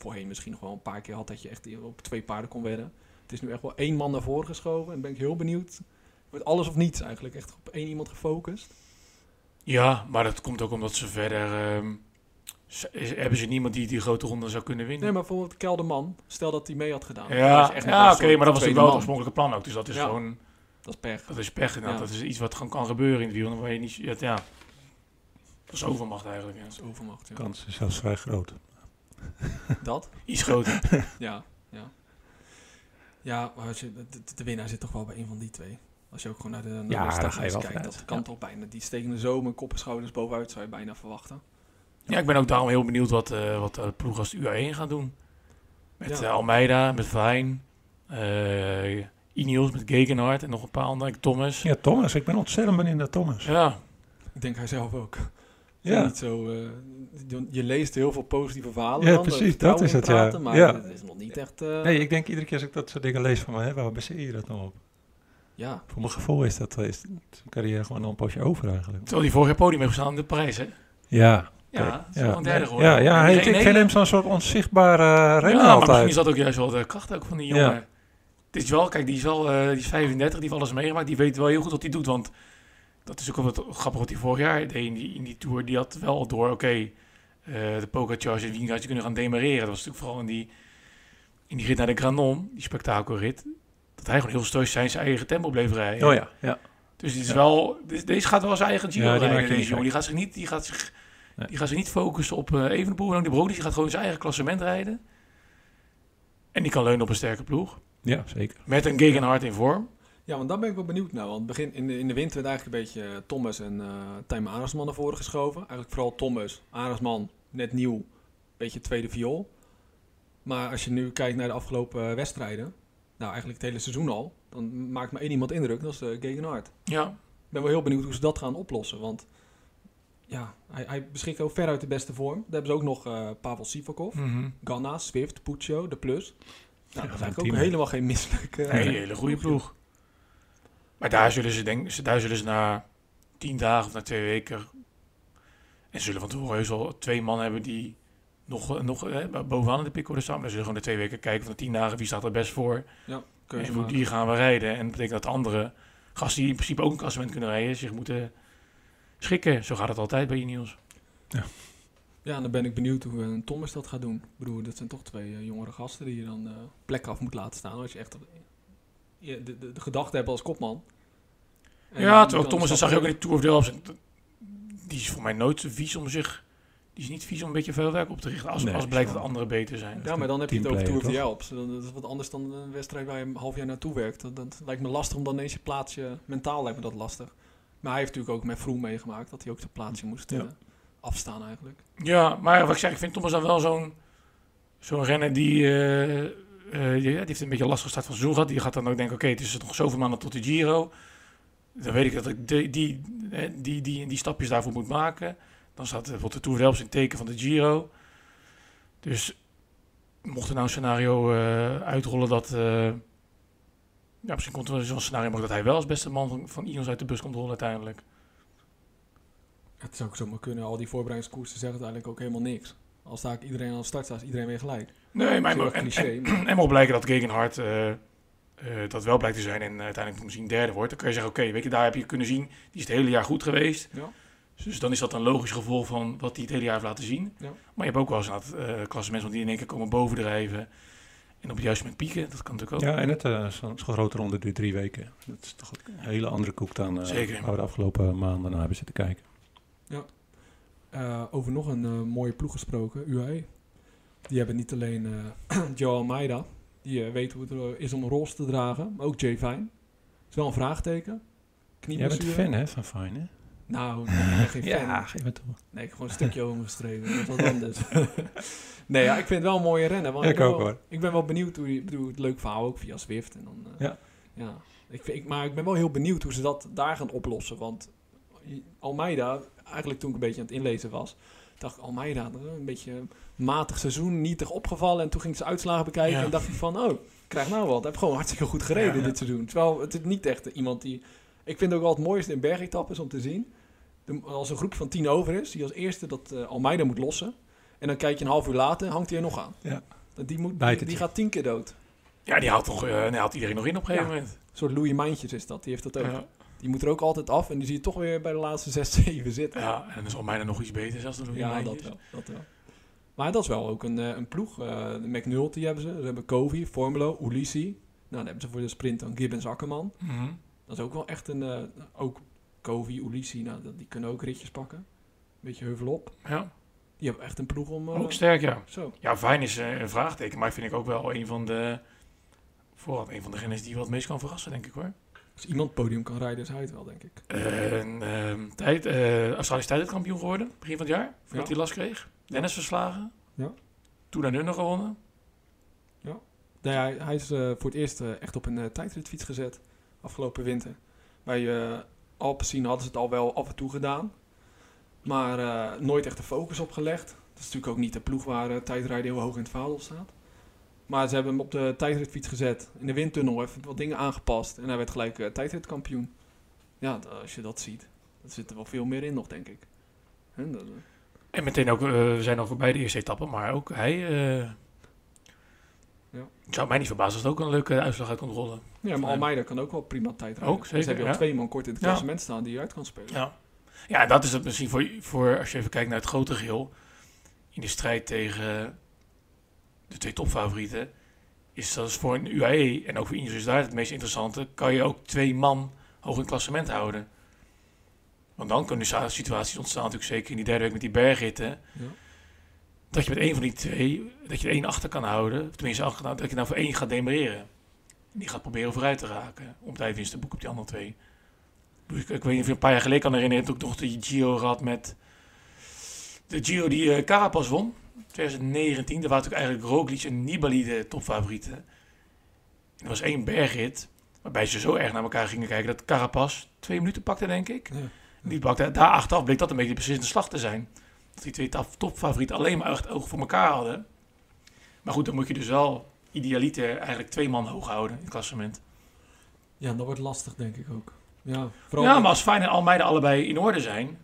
S1: voorheen misschien nog wel een paar keer had, dat je echt op twee paarden kon wedden. Het is nu echt wel één man naar voren geschoven en ben ik heel benieuwd. Wordt alles of niets eigenlijk, echt op één iemand gefocust.
S3: Ja, maar dat komt ook omdat ze verder... ehm, hebben ze niemand die die grote ronde zou kunnen winnen?
S1: Nee, maar bijvoorbeeld Kelderman, stel dat hij mee had gedaan.
S3: Ja,
S1: echt
S3: ja oké, maar dat was natuurlijk wel het oorspronkelijke plan ook. Dus dat is
S1: Ja.
S3: gewoon...
S1: Dat is pech.
S3: Dat is pech.
S1: Ja.
S3: Dat is iets wat gewoon kan gebeuren in het wiel. Waar je niet... Ja, ja. Dat is overmacht eigenlijk. Ja.
S1: Dat is overmacht, ja.
S4: De kans is zelfs vrij groot.
S1: Dat?
S3: Iets groter.
S1: Ja, ja. Ja, maar als je, de, de- winnaar zit toch wel bij een van die twee. Als je ook gewoon naar de, naar
S4: Ja,
S1: de kijkt,
S4: vanuit.
S1: dat kan
S4: Ja.
S1: toch bijna. Die steken zo met kop en schouders bovenuit, zou je bijna verwachten.
S3: ja, ik ben ook daarom heel benieuwd wat, eh wat de ploeg als de UAE gaat doen. Met
S1: Ja.
S3: eh, Almeida, met Vijn, eh Ineos, met Gegenhard en nog een paar anderen. Thomas.
S4: Ja, Thomas. Ik ben ontzettend benieuwd naar Thomas.
S3: Ja,
S1: Ik denk hij zelf ook.
S4: Ja.
S1: Niet zo, eh, je- je leest heel veel positieve verhalen.
S4: Ja,
S1: dan,
S4: precies,
S1: er
S4: dat is het, ja.
S1: praten, Maar
S4: Ja.
S1: het is nog niet echt... eh,
S4: Nee, ik denk iedere keer als ik dat soort dingen lees van me, hè, waar baseer je dat nou op?
S1: Ja,
S4: Voor mijn gevoel is dat is zijn carrière gewoon al een poosje over eigenlijk.
S3: terwijl die vorig jaar podium heeft gestaan in de prijs, hè?
S4: Ja,
S3: Ja, derde geworden.
S4: ja, ja
S3: En
S4: hij, ik vind hem zo'n soort onzichtbare
S3: Ja,
S4: renner
S3: maar misschien is dat ook juist wel de kracht ook van die jongen.
S4: Ja.
S3: Het is wel, kijk, die is wel, eh, die is 35, die heeft alles meegemaakt. Die weet wel heel goed wat hij doet, want dat is ook wel wat grappig wat hij vorig jaar deed in die, in die Tour. Die had wel door, oké, eh, de Pogacar en Vingegaard kunnen gaan demareren. Dat was natuurlijk vooral in die, in die rit naar de Granon, die spektakelrit. Dat hij gewoon heel stoïcijns zijn zijn eigen tempo bleef rijden.
S4: Oh ja, ja.
S3: Dus dit is
S4: Ja.
S3: wel, deze, deze gaat wel zijn eigen Giro
S4: Ja, die
S3: rijden, deze jongen. Die gaat zich niet, die gaat zich,
S4: Nee.
S3: die gaat zich niet focussen op uh, Evenepoel en de Broglic. Die gaat gewoon zijn eigen klassement rijden. En die kan leunen op een sterke ploeg.
S4: Ja, zeker.
S3: Met een Gegenhard in vorm.
S1: Ja, want daar ben ik wel benieuwd naar. Want begin, in, de, in de winter werd eigenlijk een beetje eh, Thomas en eh Tijmen Arendsman naar voren geschoven. Eigenlijk vooral Thomas, Arendsman, net nieuw, beetje tweede viool. Maar als je nu kijkt naar de afgelopen eh, wedstrijden, nou eigenlijk het hele seizoen al, dan maakt maar één iemand indruk, dat is uh, Gegenhard.
S3: Ja,
S1: Ik ben wel heel benieuwd hoe ze dat gaan oplossen, want ja, hij, hij beschikt ook veruit de beste vorm. Daar hebben ze ook nog eh, Pavel Sivakov,
S3: Mhm.
S1: Ganna, Swift, Puccio, De Plus. Nou, dat is eigenlijk ook helemaal geen misselijke...
S3: Nee, hele goede ploeg. Maar daar zullen ze, denk, ze- daar zullen ze na tien dagen of na twee weken... En zullen van tevoren heus wel twee man hebben die nog, nog eh, bovenaan in de pick staan. Maar ze zullen gewoon de twee weken kijken van de tien dagen wie staat er best voor.
S1: keuze
S3: En hoe die gaan we rijden. En dat betekent dat de andere gasten die in principe ook een klassement kunnen rijden, zich moeten schikken. Zo gaat het altijd bij Ineos.
S1: Ja, en dan ben ik benieuwd hoe eh, Thomas dat gaat doen. Ik bedoel, dat zijn toch twee eh, jongere gasten die je dan eh, plek af moet laten staan. Als je echt de, de, de gedachte hebt als kopman. En
S3: ja, terwijl Thomas, dat zag je ook in de Tour of de Alps. Die is voor mij nooit vies om zich... Die is niet vies om een beetje veel werk op te richten. Als,
S4: Nee,
S3: als blijkt dat anderen beter zijn.
S1: Ja, maar dan heb je het over Tour of the Alps. Dat is wat anders dan een wedstrijd waar je een half jaar naartoe werkt. Dat, dat lijkt me lastig om dan ineens je plaatsje... Mentaal lijkt me dat lastig. Maar hij heeft natuurlijk ook met Vroom meegemaakt dat hij ook zijn plaatsje moest,
S4: Ja.
S1: eh, afstaan eigenlijk.
S3: Ja, maar wat ik zeg, ik vind Thomas dan wel zo'n zo'n renner die, eh, eh, die, heeft een beetje lastige start van het seizoen gehad. Die gaat dan ook denken, oké, het is nog zoveel maanden tot de Giro. Dan weet ik dat ik die, die, eh, die, die, die stapjes daarvoor moet maken. Dan staat bijvoorbeeld de Tour de Alps in het teken van de Giro. Dus mocht er nou een scenario eh, uitrollen dat... ja, misschien komt er zo'n scenario mogelijk dat hij wel als beste man van, van uit de bus komt rollen uiteindelijk.
S1: Het zou ook zomaar kunnen. Al die voorbereidingskoersen zeggen uiteindelijk ook helemaal niks. Als sta iedereen aan de start staat, is iedereen weer gelijk.
S3: Nee, maar en,
S1: cliché,
S3: en,
S1: maar-
S3: en mocht blijken dat Gegenhard eh, eh, dat wel blijkt te zijn en uiteindelijk misschien derde wordt, dan kun je zeggen, oké, weet je, daar heb je kunnen zien, die is het hele jaar goed geweest.
S1: Ja.
S3: Dus dan is dat een logisch gevolg van wat hij het hele jaar heeft laten zien.
S1: Ja.
S3: Maar je hebt ook wel eens uh, klasse mensen die in één keer komen bovendrijven en op het juiste moment pieken. Dat kan natuurlijk ook.
S4: Ja, en het uh, zo'n zo grote ronde duurt drie weken. Dat is toch een hele andere koek dan uh,
S3: Zeker.
S4: waar we de afgelopen maanden naar hebben zitten kijken.
S1: Uh, over nog een uh, mooie ploeg gesproken, UAE. Die hebben niet alleen uh, Joe Almeida, die uh, weet hoe het is om roze te dragen, maar ook Jay Fine. is wel een vraagteken.
S4: Jij bent fan hè, van Fine, hè?
S1: Nou, ik ben geen fan.
S4: ja, geef het toe.
S1: Nee, ik heb gewoon een stukje over geschreven. Dat is wat anders. nee, ja, ik vind het wel een mooie rennen. Want
S4: ik
S1: ik, ben
S4: ook
S1: wel,
S4: hoor.
S1: ik ben wel benieuwd hoe bedoel, het leuk verhaal ook via Swift. En dan, uh,
S4: ja.
S1: ja. Ik, vind, ik, maar ik ben wel heel benieuwd hoe ze dat daar gaan oplossen. Want Almeida, eigenlijk toen ik een beetje aan het inlezen was, dacht ik, Almeida, een beetje matig seizoen, nietig opgevallen. En toen ging ik ze uitslagen bekijken
S3: Ja.
S1: en dacht ik van, oh, krijg nou wat. Ik heb gewoon hartstikke goed gereden
S3: Ja.
S1: dit seizoen. Terwijl het is niet echt iemand die... Ik vind ook wel het mooiste in bergetappes om te zien. De, als een groep van tien over is, die als eerste dat uh, Almeida moet lossen. En dan kijk je een half uur later, hangt hij er nog aan.
S4: Ja.
S1: Die, moet, die, die gaat tien keer dood.
S3: Ja, die haalt, toch, uh, die haalt iedereen nog in op een gegeven moment.
S1: Een soort Louis Mijntjes is dat, die heeft dat ook. Die moet er ook altijd af en die zie je toch weer bij de laatste zes, zeven zitten.
S3: ja, en dan is Almeida nog iets beter zelfs dan
S1: Ja, dat wel, dat wel. Maar dat is wel ook een, uh, een ploeg. Uh, de McNulty hebben ze. Ze hebben Covey, Formulo, Ulissi. Nou, dan hebben ze voor de sprint dan Gibbons Akkerman.
S3: Mhm.
S1: Dat is ook wel echt een... Uh, ook Covey, Ulissi, nou, die kunnen ook ritjes pakken. Beetje heuvel op.
S3: Ja,
S1: Die hebben echt een ploeg om... uh,
S3: ook sterk, ja.
S1: Zo.
S3: Ja, Fijn is een vraagteken, maar vind ik ook wel een van de... Vooral een van de renners die wat meest kan verrassen, denk ik hoor.
S1: Als iemand podium kan rijden, is hij het wel, denk ik.
S3: Uh, tijd, uh, Australisch tijdritkampioen geworden, begin van het jaar. Voordat
S1: Ja.
S3: hij last kreeg. Dennis verslagen.
S1: Ja.
S3: Toen naar Nunner gewonnen.
S1: Nee, hij, hij is uh, voor het eerst uh, echt op een tijdritfiets gezet. Afgelopen winter. Bij uh, Alpecin hadden ze het al wel af en toe gedaan. Maar nooit echt de focus op gelegd. Dat is natuurlijk ook niet de ploeg waar tijdrijden heel hoog in het vaandel staat. Maar ze hebben hem op de tijdritfiets gezet. In de windtunnel even wat dingen aangepast. En hij werd gelijk uh, tijdritkampioen. Ja, als je dat ziet. Er zit er wel veel meer in nog, denk ik. En, dat,
S3: en meteen ook, uh, we zijn al voorbij de eerste etappe, maar ook hij...
S1: Ja.
S3: Zou mij niet verbazen als het ook een leuke uitslag uit kon rollen.
S1: Ja, maar Almeida kan ook wel prima tijd rijden.
S3: Ook, zeker.
S1: Dus heb je al
S3: ja.
S1: twee man kort in het klassement ja. staan die je uit kan spelen.
S3: Ja, ja dat is het misschien voor, voor, als je even kijkt naar het grote geheel. In de strijd tegen de twee topfavorieten. Is dat voor een UAE en ook voor Ineos is daar het meest interessante. Kan je ook twee man hoog in het klassement houden. Want dan kunnen situaties ontstaan, natuurlijk zeker in die derde week met die bergritten.
S1: Ja.
S3: Dat je met één van die twee, dat je er één achter kan houden. Tenminste, achter, dat je nou voor één gaat demereren. Die gaat proberen vooruit te raken. Om tijdwinst te boeken op die andere twee. Ik, ik, weet niet of je een paar jaar geleden kan herinneren. Toen ik nog de Giro had met... De Giro die uh, Carapaz won. 2019. Daar waren natuurlijk eigenlijk Roglic en Nibali de topfavorieten. En er was één bergrit. Waarbij ze zo erg naar elkaar gingen kijken. Dat Carapaz twee minuten pakte, denk ik.
S1: Ja.
S3: Die pakte, daar achteraf bleek dat een beetje precies de slag te zijn. Dat die twee topfavorieten alleen maar echt ogen voor elkaar hadden. Maar goed, dan moet je dus wel idealiter eigenlijk twee man hoog houden in het klassement.
S1: Ja, dat wordt lastig, denk ik ook. Ja,
S3: ja maar als Fijn en Almeida allebei in orde zijn...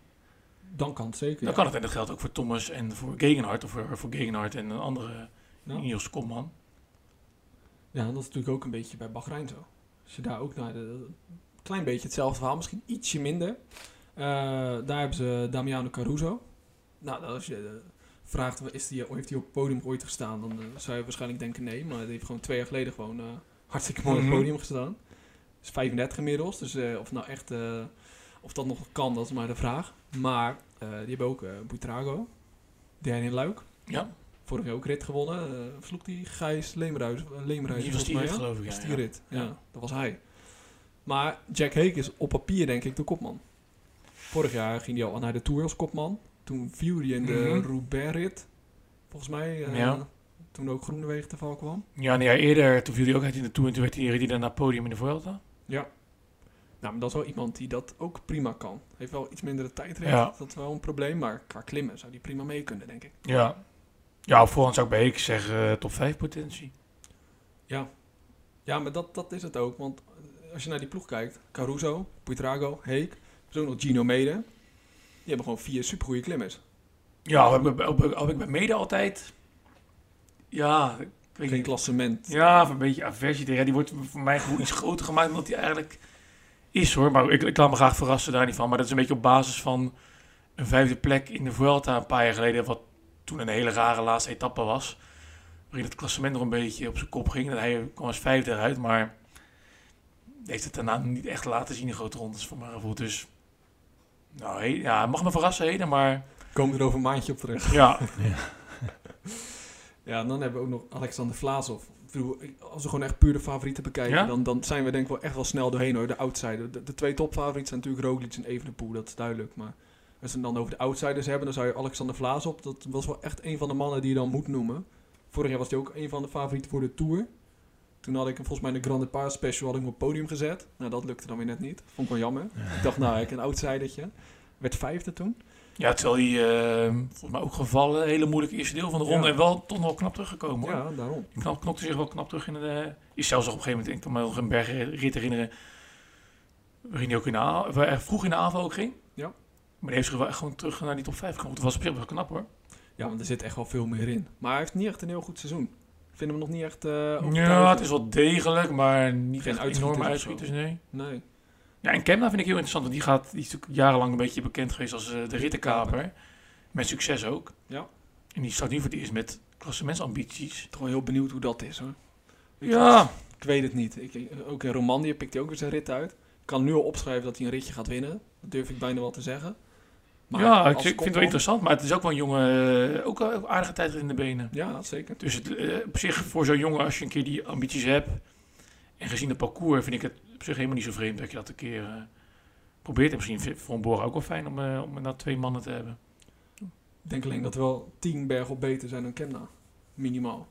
S1: Dan kan het zeker,
S3: Dan
S1: ja.
S3: kan het, en dat geldt ook voor Thomas en voor Gegenhard... of voor, voor Gegenhard en een andere
S1: Ja.
S3: Niels Kopman.
S1: Ja, dat is natuurlijk ook een beetje bij Bahrein zo. Als je daar ook naar de... Klein beetje hetzelfde verhaal, misschien ietsje minder. Uh, daar hebben ze Damiano Caruso. Nou, als je uh, vraagt, is die, heeft hij op het podium ooit gestaan? Dan uh, zou je waarschijnlijk denken nee. Maar die heeft gewoon twee jaar geleden gewoon hartstikke mooi op het podium gestaan. Is 35 inmiddels, dus of nou echt... of dat nog kan, dat is maar de vraag. Maar die hebben ook uh, Buitrago. Derde in Luik.
S3: Ja.
S1: Vorig jaar ook rit gewonnen. Uh, versloeg die Gijs Leemruis. Leemruis
S3: die was die rit, geloof ik.
S1: Ja, die rit. Ja. ja, dat was hij. Maar Jack Hake is op papier denk ik de kopman. Vorig jaar ging hij al naar de Tour als kopman. Toen viel hij in de
S3: Mhm.
S1: Roubaix-rit. Volgens mij. eh,
S3: Ja.
S1: Toen ook Groenewegen te val kwam.
S3: Ja, nee, ja, eerder, toen viel hij ook uit in de Tour en toen werd hij, reed hij dan naar het podium in de Vuelta.
S1: Ja. Nou, maar dat is wel iemand die dat ook prima kan. Heeft wel iets mindere tijdrit.
S3: Ja.
S1: Dat is wel een probleem. Maar qua klimmen zou die prima mee kunnen, denk ik.
S3: Ja. Ja, voorhand zou ik bij Heek zeggen eh, top 5 potentie.
S1: Ja. Ja, maar dat, dat is het ook. Want als je naar die ploeg kijkt. Caruso, Puitrago, Heek. Zo nog Gino Mede. Die hebben gewoon vier supergoeie klimmers.
S3: Ja, heb ik, heb, ik- bij Mede altijd... Ja, ik weet
S1: Geen
S3: niet.
S1: klassement.
S3: Ja, of een beetje aversie tegen. Ja, die wordt voor mij gewoon iets groter gemaakt dan dat hij eigenlijk is hoor. Maar ik, ik laat me graag verrassen daar niet van. Maar dat is een beetje op basis van een vijfde plek in de Vuelta een paar jaar geleden. Wat toen een hele rare laatste etappe was. Waarin het klassement nog een beetje op zijn kop ging. En hij kwam als vijfde eruit. Maar heeft het daarna niet echt laten zien in grote rondes voor mijn gevoel. Dus nou, he- ja, het mag me verrassen heden. Maar
S1: Komen we er over een maandje op terug.
S3: ja,
S1: Ja, en dan hebben we ook nog Alexander Vlaasov. Bedoel, als we gewoon echt puur de favorieten bekijken,
S3: Ja?
S1: dan, dan zijn we denk ik wel echt wel snel doorheen hoor. De outsider. De, de twee topfavorieten zijn natuurlijk Roglic en Evenepoel, dat is duidelijk. Maar als we het dan over de outsiders hebben, dan zou je Alexander Vlaasov, dat was wel echt een van de mannen die je dan moet noemen. Vorig jaar was hij ook een van de favorieten voor de Tour. Toen had ik hem volgens mij in de Grande Paar Special had ik hem op het podium gezet. Nou, dat lukte dan weer net niet. Vond ik wel jammer. Ik dacht, nou, ik een outsidertje. Werd vijfde toen.
S3: Ja terwijl hij eh, volgens mij ook gevallen. Een hele moeilijke eerste deel van de ronde.
S1: Ja.
S3: En wel toch nog wel knap teruggekomen hoor.
S1: Ja, daarom.
S3: Die knap, knokte zich wel knap terug in de... Is zelfs op een gegeven moment, ik kan me nog een bergrit herinneren... waarin hij ook in de hij vroeg in de aanval ook ging.
S1: Ja.
S3: Maar die heeft zich wel echt gewoon terug naar die top 5 gekomen. Dat was op zich wel knap hoor.
S1: Ja, want er zit echt wel veel meer in. Maar hij heeft niet echt een heel goed seizoen. Ik vind hem nog niet echt eh
S3: Ja, het is wel degelijk, maar niet
S1: Geen
S3: echt enorme uitschieters, nee.
S1: Nee.
S3: Ja, en Kemna vind ik heel interessant, want die, gaat, die is natuurlijk jarenlang een beetje bekend geweest als eh, de rittenkaper. Met succes ook.
S1: Ja.
S3: En die staat nu voor het eerst met klassementsambities.
S1: Toch wel heel benieuwd hoe dat is hoor. Ik,
S3: Ja,
S1: ik weet het niet. Ik, ik- ook in Romandie pikt hij ook weer zijn rit uit. Ik kan nu al opschrijven dat hij een ritje gaat winnen. Dat durf ik bijna wel te zeggen. Maar
S3: ja ik, ik vind het wel interessant, maar het is ook wel een jonge, eh, ook een aardige tijd in de benen.
S1: Ja, zeker.
S3: Dus het, eh, op zich voor zo'n jongen, als je een keer die ambities hebt, en gezien het parcours, vind ik het op zich helemaal niet zo vreemd dat je dat een keer eh, probeert. En misschien Van Boren ook wel fijn om, eh, om inderdaad twee mannen te hebben.
S1: Ik denk alleen dat er wel tien bergen op beter zijn dan Kemna. Minimaal.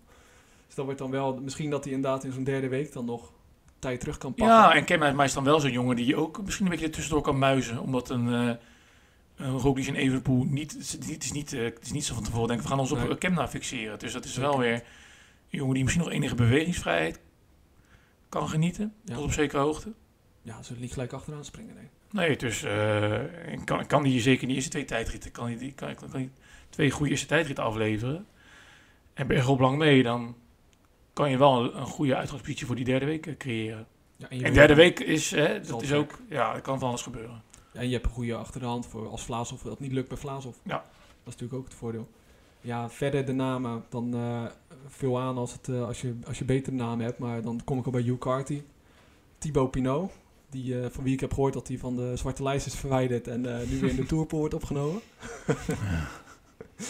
S1: Dus dat wordt dan wel... Misschien dat hij inderdaad in zo'n derde week dan nog tijd terug kan pakken.
S3: Ja, en Kemna is dan wel zo'n jongen die je ook misschien een beetje tussendoor kan muizen. Omdat een, eh een Roglic en Evenepoel niet, het is niet, het is niet, het is niet zo van tevoren denken, we gaan ons op
S1: Nee.
S3: Kemna fixeren. Dus dat is wel weer een jongen die misschien nog enige bewegingsvrijheid kan genieten, tot op zekere hoogte.
S1: Ja, ze niet gelijk achteraan springen, nee.
S3: Nee, dus en kan, kan die zeker in die eerste twee tijdritten, kan hij die, kan, kan, twee goede eerste tijdritten afleveren. En ben je op lang mee, dan kan je wel een, een goede uitgangspositie voor die derde week eh, creëren.
S1: Ja, en,
S3: En derde week is, hè, dat is ook, ja, dat kan van alles gebeuren.
S1: Ja, en je hebt een goede achter de hand voor als Vlaashoff dat niet lukt bij Vlaashoff.
S3: Ja.
S1: Dat is natuurlijk ook het voordeel. Ja, verder de namen, dan eh vul aan als, het, eh, als, je, als je betere namen hebt. Maar dan kom ik al bij Hugh Carty. Thibaut Pinot, die, eh, van wie ik heb gehoord dat hij van de zwarte lijst is verwijderd en eh, nu weer in de Tourpool wordt opgenomen.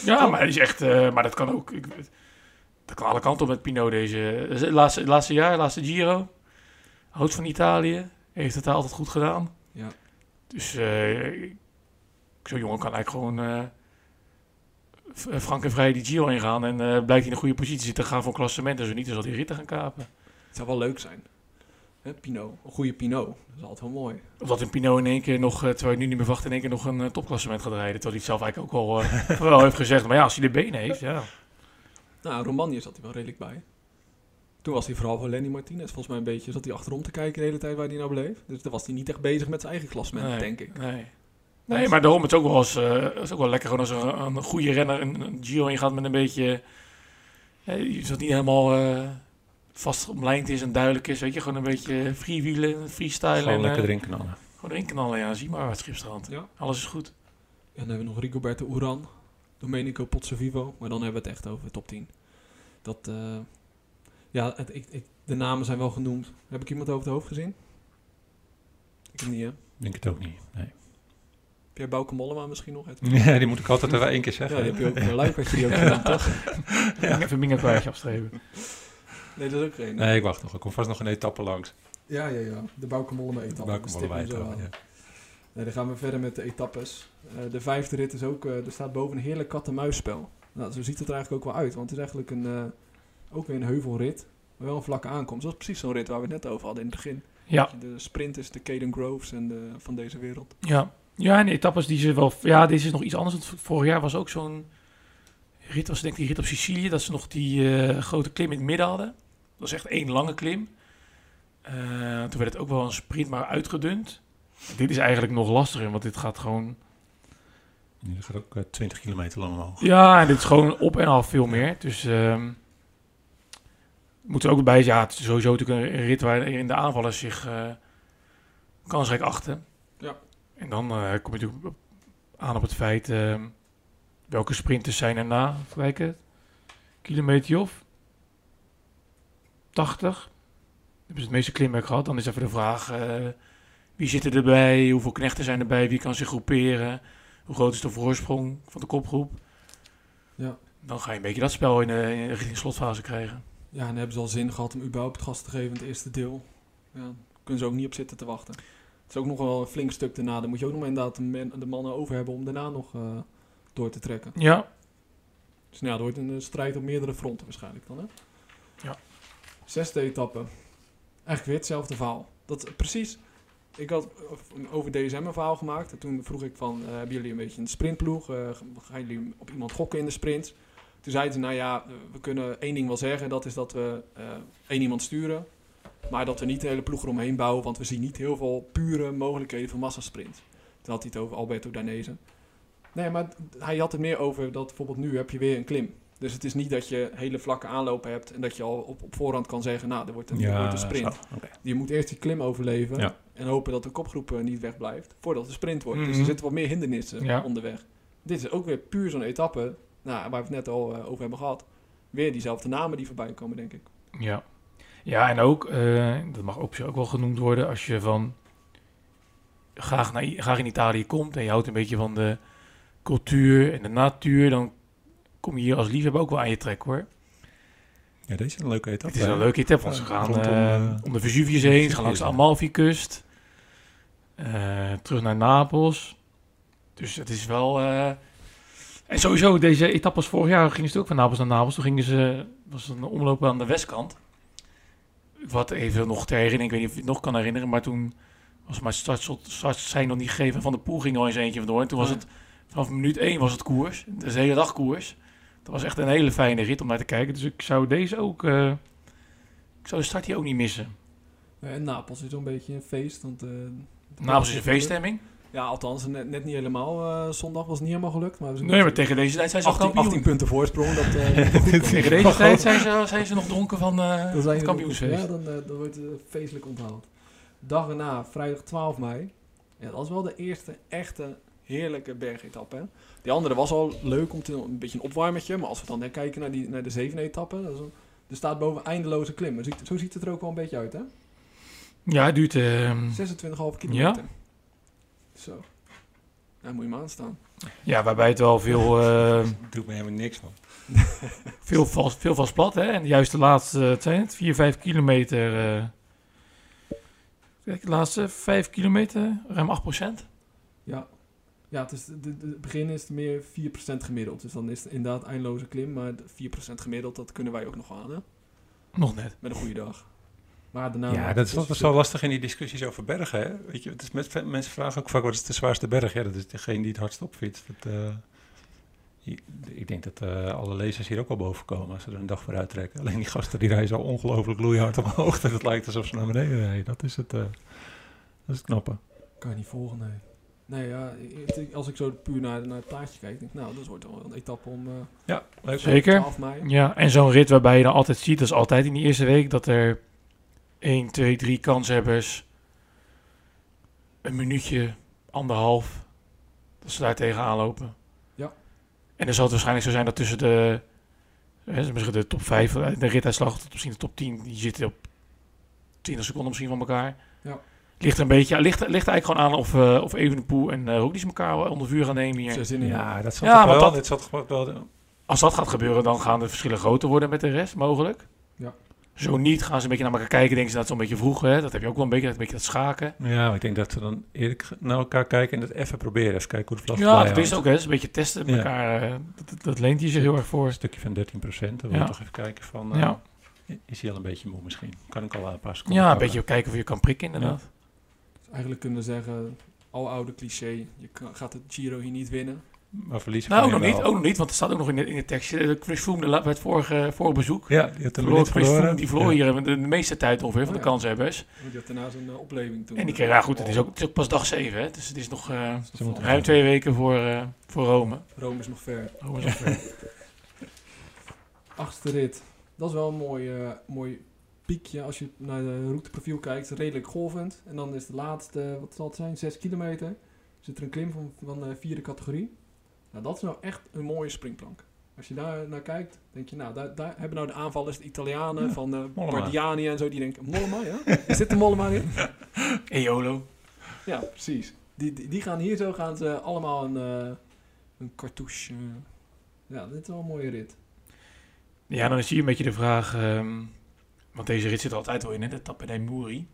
S3: Ja, maar, hij is echt, maar dat kan ook. Ik, dat kan alle kanten op met Pinot deze. laatste, laatste jaar, laatste Giro. Houdt van Italië. Heeft het altijd goed gedaan.
S1: Ja.
S3: Dus zo'n jongen kan eigenlijk gewoon frank en vrij die Giro ingaan. En eh, blijkt hij in een goede positie te gaan voor een klassement. En zo niet, dan zal hij ritten gaan kapen.
S1: Het zou wel leuk zijn. Hè, Pinot, een goede Pinot. Dat is altijd wel mooi.
S3: Of dat een Pinot in één keer nog, eh, terwijl je nu niet meer wacht, in één keer nog een eh, topklassement gaat rijden. Terwijl hij het zelf eigenlijk ook al eh, wel heeft gezegd. Maar ja, als hij de benen heeft, ja.
S1: Nou, Romandie zat hij wel redelijk bij. Toen was hij vooral voor Lenny Martinez volgens mij een beetje. Zat hij achterom te kijken de hele tijd waar hij nou bleef. Dus dan was hij niet echt bezig met zijn eigen klassement,
S3: Nee,
S1: denk ik.
S3: Nee. Nee, maar daarom het is ook wel eens, eh, het is ook wel lekker gewoon als er een, een goede renner een, een Giro ingaat met een beetje, eh, je zodat niet helemaal eh, vast omlijnd is en duidelijk is, weet je, gewoon een beetje freewheelen, freestyle
S4: Gewoon
S3: en
S4: lekker
S3: eh,
S4: erin knallen.
S3: gewoon erin knallen, ja, zie maar het schipstrand.
S1: Ja.
S3: Alles is goed.
S1: Ja, dan hebben we nog Rigoberto Uran, Domenico Pozzovivo, maar dan hebben we het echt over de top 10. Dat, eh, ja, het, ik, ik, de namen zijn wel genoemd. Heb ik iemand over het hoofd gezien? Ik heb niet, hè?
S4: Denk het ook niet. Nee.
S1: Pierre Bouke Mollema misschien nog? Het,
S4: Ja, die moet ik altijd even één keer
S1: ja,
S4: zeggen.
S1: die heb je ook een luikertje die ook gedaan, toch?
S3: Ja. Even Minga kwijtje afstrepen.
S1: Nee, dat is ook geen.
S4: Nee, ik wacht nog. Ik kom vast nog een etappe langs.
S1: Ja, ja, ja. De Bouke Mollema etappe.
S4: Wij
S1: zo
S4: trouwen,
S1: aan.
S4: ja.
S1: Nee, dan gaan we verder met de etappes. Eh, de vijfde rit is ook, eh, er staat boven een heerlijk kat-en-muisspel. Nou, zo ziet het er eigenlijk ook wel uit, want het is eigenlijk een, eh, ook weer een heuvelrit. Maar wel een vlakke aankomst. Dat is precies zo'n rit waar we het net over hadden in het begin.
S3: Ja,
S1: De sprinters, de Caden Groves en de, van deze wereld.
S3: ja. Ja, en de etappes die ze wel... Ja, deze is nog iets anders. Want vorig jaar was ook zo'n rit, was denk ik die rit op Sicilië, dat ze nog die eh, grote klim in het midden hadden. Dat was echt één lange klim. Eh, toen werd het ook wel een sprint, maar uitgedund. Dit is eigenlijk nog lastiger, want dit gaat gewoon...
S4: Die gaat ook eh, 20 kilometer lang omhoog.
S3: Ja, en dit is gewoon op en af veel meer. Dus ehm moeten we ook bij ja, het is sowieso natuurlijk een, rit waarin de aanvallers zich eh, kansrijk achten. En dan eh, kom je natuurlijk aan op het feit ehm, welke sprinters zijn er na. Kijken. Kilometer of 80. Hebben ze het meeste klimwerk gehad. Dan is even de vraag eh, wie zit er erbij, hoeveel knechten zijn erbij, wie kan zich groeperen, hoe groot is de voorsprong van de kopgroep.
S1: Ja.
S3: Dan ga je een beetje dat spel in de, in de slotfase krijgen.
S1: Ja, en dan hebben ze al zin gehad om überhaupt gas te geven in het eerste deel. Ja, daar kunnen ze ook niet op zitten te wachten. Het is ook nog wel een flink stuk daarna. Daar moet je ook nog inderdaad de, men- de mannen over hebben om daarna nog eh, door te trekken.
S3: Ja,
S1: Dus nou ja, wordt een eh, strijd op meerdere fronten waarschijnlijk dan, hè?
S3: Ja.
S1: Zesde etappe. Eigenlijk weer hetzelfde verhaal. Dat precies... Ik had eh, over DSM een verhaal gemaakt. En toen vroeg ik van, eh, hebben jullie een beetje een sprintploeg? Eh, gaan jullie op iemand gokken in de sprint? Toen zeiden ze, nou ja, eh, we kunnen één ding wel zeggen. Dat is dat we eh, één iemand sturen. Maar dat we niet de hele ploeg eromheen bouwen. Want we zien niet heel veel pure mogelijkheden voor massasprint. Toen had hij het over Alberto Danese. Nee, maar hij had het meer over dat bijvoorbeeld nu heb je weer een klim. Dus het is niet dat je hele vlakke aanlopen hebt en dat je al op, op voorhand kan zeggen, nou, er wordt een, er wordt een sprint. Je moet eerst die klim overleven
S4: Ja.
S1: en hopen dat de kopgroep eh, niet wegblijft voordat de sprint wordt. Dus
S3: Mhm.
S1: er zitten wat meer hindernissen
S3: Ja.
S1: onderweg. Dit is ook weer puur zo'n etappe, nou, waar we het net al eh, over hebben gehad. Weer diezelfde namen die voorbij komen, denk ik.
S3: ja. Ja, en ook, eh, dat mag op zich ook wel genoemd worden, als je van graag, naar, graag in Italië komt en je houdt een beetje van de cultuur en de natuur, dan kom je hier als liefhebber ook wel aan je trek hoor.
S4: Ja, deze is een leuke etappe.
S3: Het is een leuke etappe, want ze gaan
S4: rondom,
S3: eh,
S4: eh,
S3: om de Vesuvius heen, ze gaan langs de. Amalfi-kust, terug naar Napels. Dus het is wel... en sowieso, deze etappes vorig jaar gingen ze ook van Napels naar Napels. Toen gingen ze, was een omloop aan de westkant. Wat even nog ter herinnering, ik weet niet of je het nog kan herinneren, maar toen was mijn start, start zijn nog niet gegeven. Van de Poel ging al eens eentje vandoor. En toen was het, vanaf minuut 1 was het koers. Dus de hele dag koers. Dat was echt een hele fijne rit om naar te kijken. Dus ik zou deze ook, eh, ik zou de start hier ook niet missen.
S1: En Napels is zo'n beetje een feest. Want, eh,
S3: Napels is een feeststemming.
S1: Ja, althans, net, net niet helemaal. eh, zondag was het niet helemaal gelukt. Maar we zijn
S3: Nee, maar tegen deze tijd zijn ze al
S1: 18, 18
S3: kampioen.
S1: punten voorsprong. Dat, komen.
S3: Tegen deze tijd zijn ze, zijn ze nog dronken van eh
S1: Dan zijn
S3: kampioensfeest.
S1: Ja, dan, dan wordt het feestelijk onthaald. Dag erna, vrijdag 12 mei. Ja, dat was wel de eerste echte heerlijke bergetappe. hè. Die andere was al leuk om te een beetje een opwarmertje. Maar als we dan hè, kijken naar, die, naar de zevende etappe. Dat is een- er staat boven eindeloze klimmen. Ziet, zo ziet het er ook wel een beetje uit, hè?
S3: Ja, het duurt... eh,
S1: 26,5 kilometer. Zo. Daar moet je maar aan staan.
S3: ja, waarbij het wel veel, eh,
S4: Doet me helemaal niks van.
S3: veel, vast, veel vast plat, hè. En juist de laatste, het zijn het, 4, 5 kilometer... eh, kijk, de laatste 5 kilometer, ruim 8 procent.
S1: Ja. Ja, het, is, de, de- het begin is meer 4% gemiddeld. Dus dan is het inderdaad eindeloze klim. Maar de 4% gemiddeld, dat kunnen wij ook nog aan, hè?
S3: Nog net.
S1: Met een goede dag. Maar daarna...
S4: ja, dat is wel, wel zo lastig in die discussies over bergen. Hè? Weet je, het is met, mensen vragen ook vaak wat is de zwaarste berg? Ja, dat is degene die het hardst opfietst. Dat, eh, je- ik denk dat eh, alle lezers hier ook wel boven komen als ze er een dag voor uittrekken. Alleen die gasten die rijden zo ongelooflijk loeihard omhoog dat het lijkt alsof ze naar beneden rijden. Dat is het, eh, dat is het knappe.
S1: Kan je niet volgen, nee. Nee, ja, het- als ik zo puur naar, naar het plaatje kijk, denk ik, nou, dat wordt wel een etappe om eh
S4: Ja, leuk.
S3: Zeker.
S1: 12 mei.
S3: Ja, en zo'n rit waarbij je dan altijd ziet, dat is altijd in die eerste week, dat er 1, 2, 3 kanshebbers een minuutje, anderhalf, dat ze daar tegenaan lopen.
S1: Ja.
S3: En dan zal het waarschijnlijk zo zijn dat tussen de, hè, misschien de top 5, de rituitslag tot misschien de top 10, die zitten op 20 seconden misschien van elkaar.
S1: Ja.
S3: Ligt er een beetje, ligt, ligt er eigenlijk gewoon aan of, eh of Evenepoel en uh, Roglic elkaar onder vuur gaan nemen hier.
S1: In
S4: Ja, dat zal
S3: Ja,
S4: wel.
S3: dat-
S4: Dit zal toch wel
S3: Als dat gaat gebeuren, dan gaan de verschillen groter worden met de rest, mogelijk. Zo niet, gaan ze een beetje naar elkaar kijken, denken ze dat het zo'n beetje vroeg. Hè? Dat heb je ook wel een beetje, dat, een beetje dat schaken.
S4: Ja, maar ik denk dat we dan eerlijk naar elkaar kijken en dat even proberen. Even kijken hoe de vlag
S3: Ja, dat is ook, hè. Dat is een beetje testen met
S4: Ja.
S3: elkaar. eh, Dat, dat, dat leent hij zich heel erg voor.
S4: Een stukje van 13 procent. Dan wil
S3: Ja.
S4: je toch even kijken van... eh,
S3: Ja.
S4: Is hij al een beetje moe misschien? Kan ik al een paar seconden
S3: Ja, een beetje kijken of je kan prikken inderdaad.
S1: Dus eigenlijk kunnen we zeggen, al oude cliché, je kan- gaat het Giro hier niet winnen.
S4: Maar verliezen
S3: Nou, ook nog niet, ook nog niet, want er staat ook nog in de, in de tekstje. eh, Chris Froome de, bij het vorige, vorige bezoek.
S4: Ja, die had een
S3: Verloor, Chris Froome,
S4: verloren.
S3: die verloor
S4: Ja.
S3: hier de, de meeste tijd ongeveer van
S1: Oh,
S3: de
S1: ja.
S3: kanshebbers.
S1: Die had daarna zijn eh, opleving toen.
S3: En die kreeg, ja goed, het is ook, het is ook pas dag 7, hè. Dus het is nog eh, ruim twee weken voor, eh, voor Rome.
S1: Rome is nog ver.
S3: Rome is nog ver.
S1: Achtste rit. Dat is wel een mooi, eh, mooi piekje als je naar de routeprofiel kijkt. Redelijk golvend. En dan is de laatste, wat zal het zijn, 6 kilometer. Zit er een klim van, van de vierde categorie. Nou, dat is nou echt een mooie springplank. Als je daar naar kijkt, denk je, nou, daar, daar hebben nou de aanvallers, de Italianen
S4: Ja,
S1: van
S4: Mollema.
S1: Bardiani en zo, die denken, Mollema, ja? Is dit de Mollema in?
S3: Eolo.
S1: Ja, precies. Die, die, die gaan hier zo, gaan ze allemaal een, eh, een cartouche. eh, ja, dit is wel een mooie rit.
S3: Ja, dan is hier een beetje de vraag... ehm, want deze rit zit er altijd wel in, hè. De Tappe dei Muri.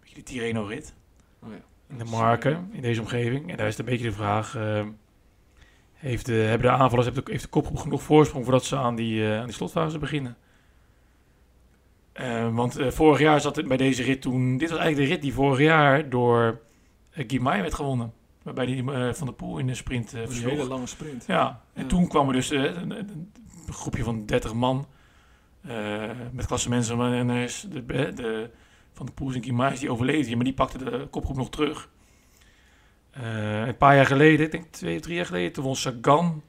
S3: Beetje de Tirreno-rit.
S1: Oh ja.
S3: in de marken in deze omgeving. En daar is een beetje de vraag: eh, heeft de, hebben de aanvallers heeft de, heeft de kopgroep genoeg voorsprong voordat ze aan die, eh, aan die slotfase beginnen? Eh, want eh, vorig jaar zat het bij deze rit toen. Dit was eigenlijk de rit die vorig jaar door uh, Guimai werd gewonnen. Waarbij die van de Poel in de sprint
S1: Die
S3: versloeg.
S1: hele lange sprint.
S3: Ja, en
S1: Ja.
S3: toen kwam er dus een, een- een groepje van 30 man. met klassementsrenners. De, de, de, van de Poels en Guimaraes, die overleefden hier. Maar die pakte de kopgroep nog terug. Eh, een paar jaar geleden, ik denk twee of drie jaar geleden, toen won Sagan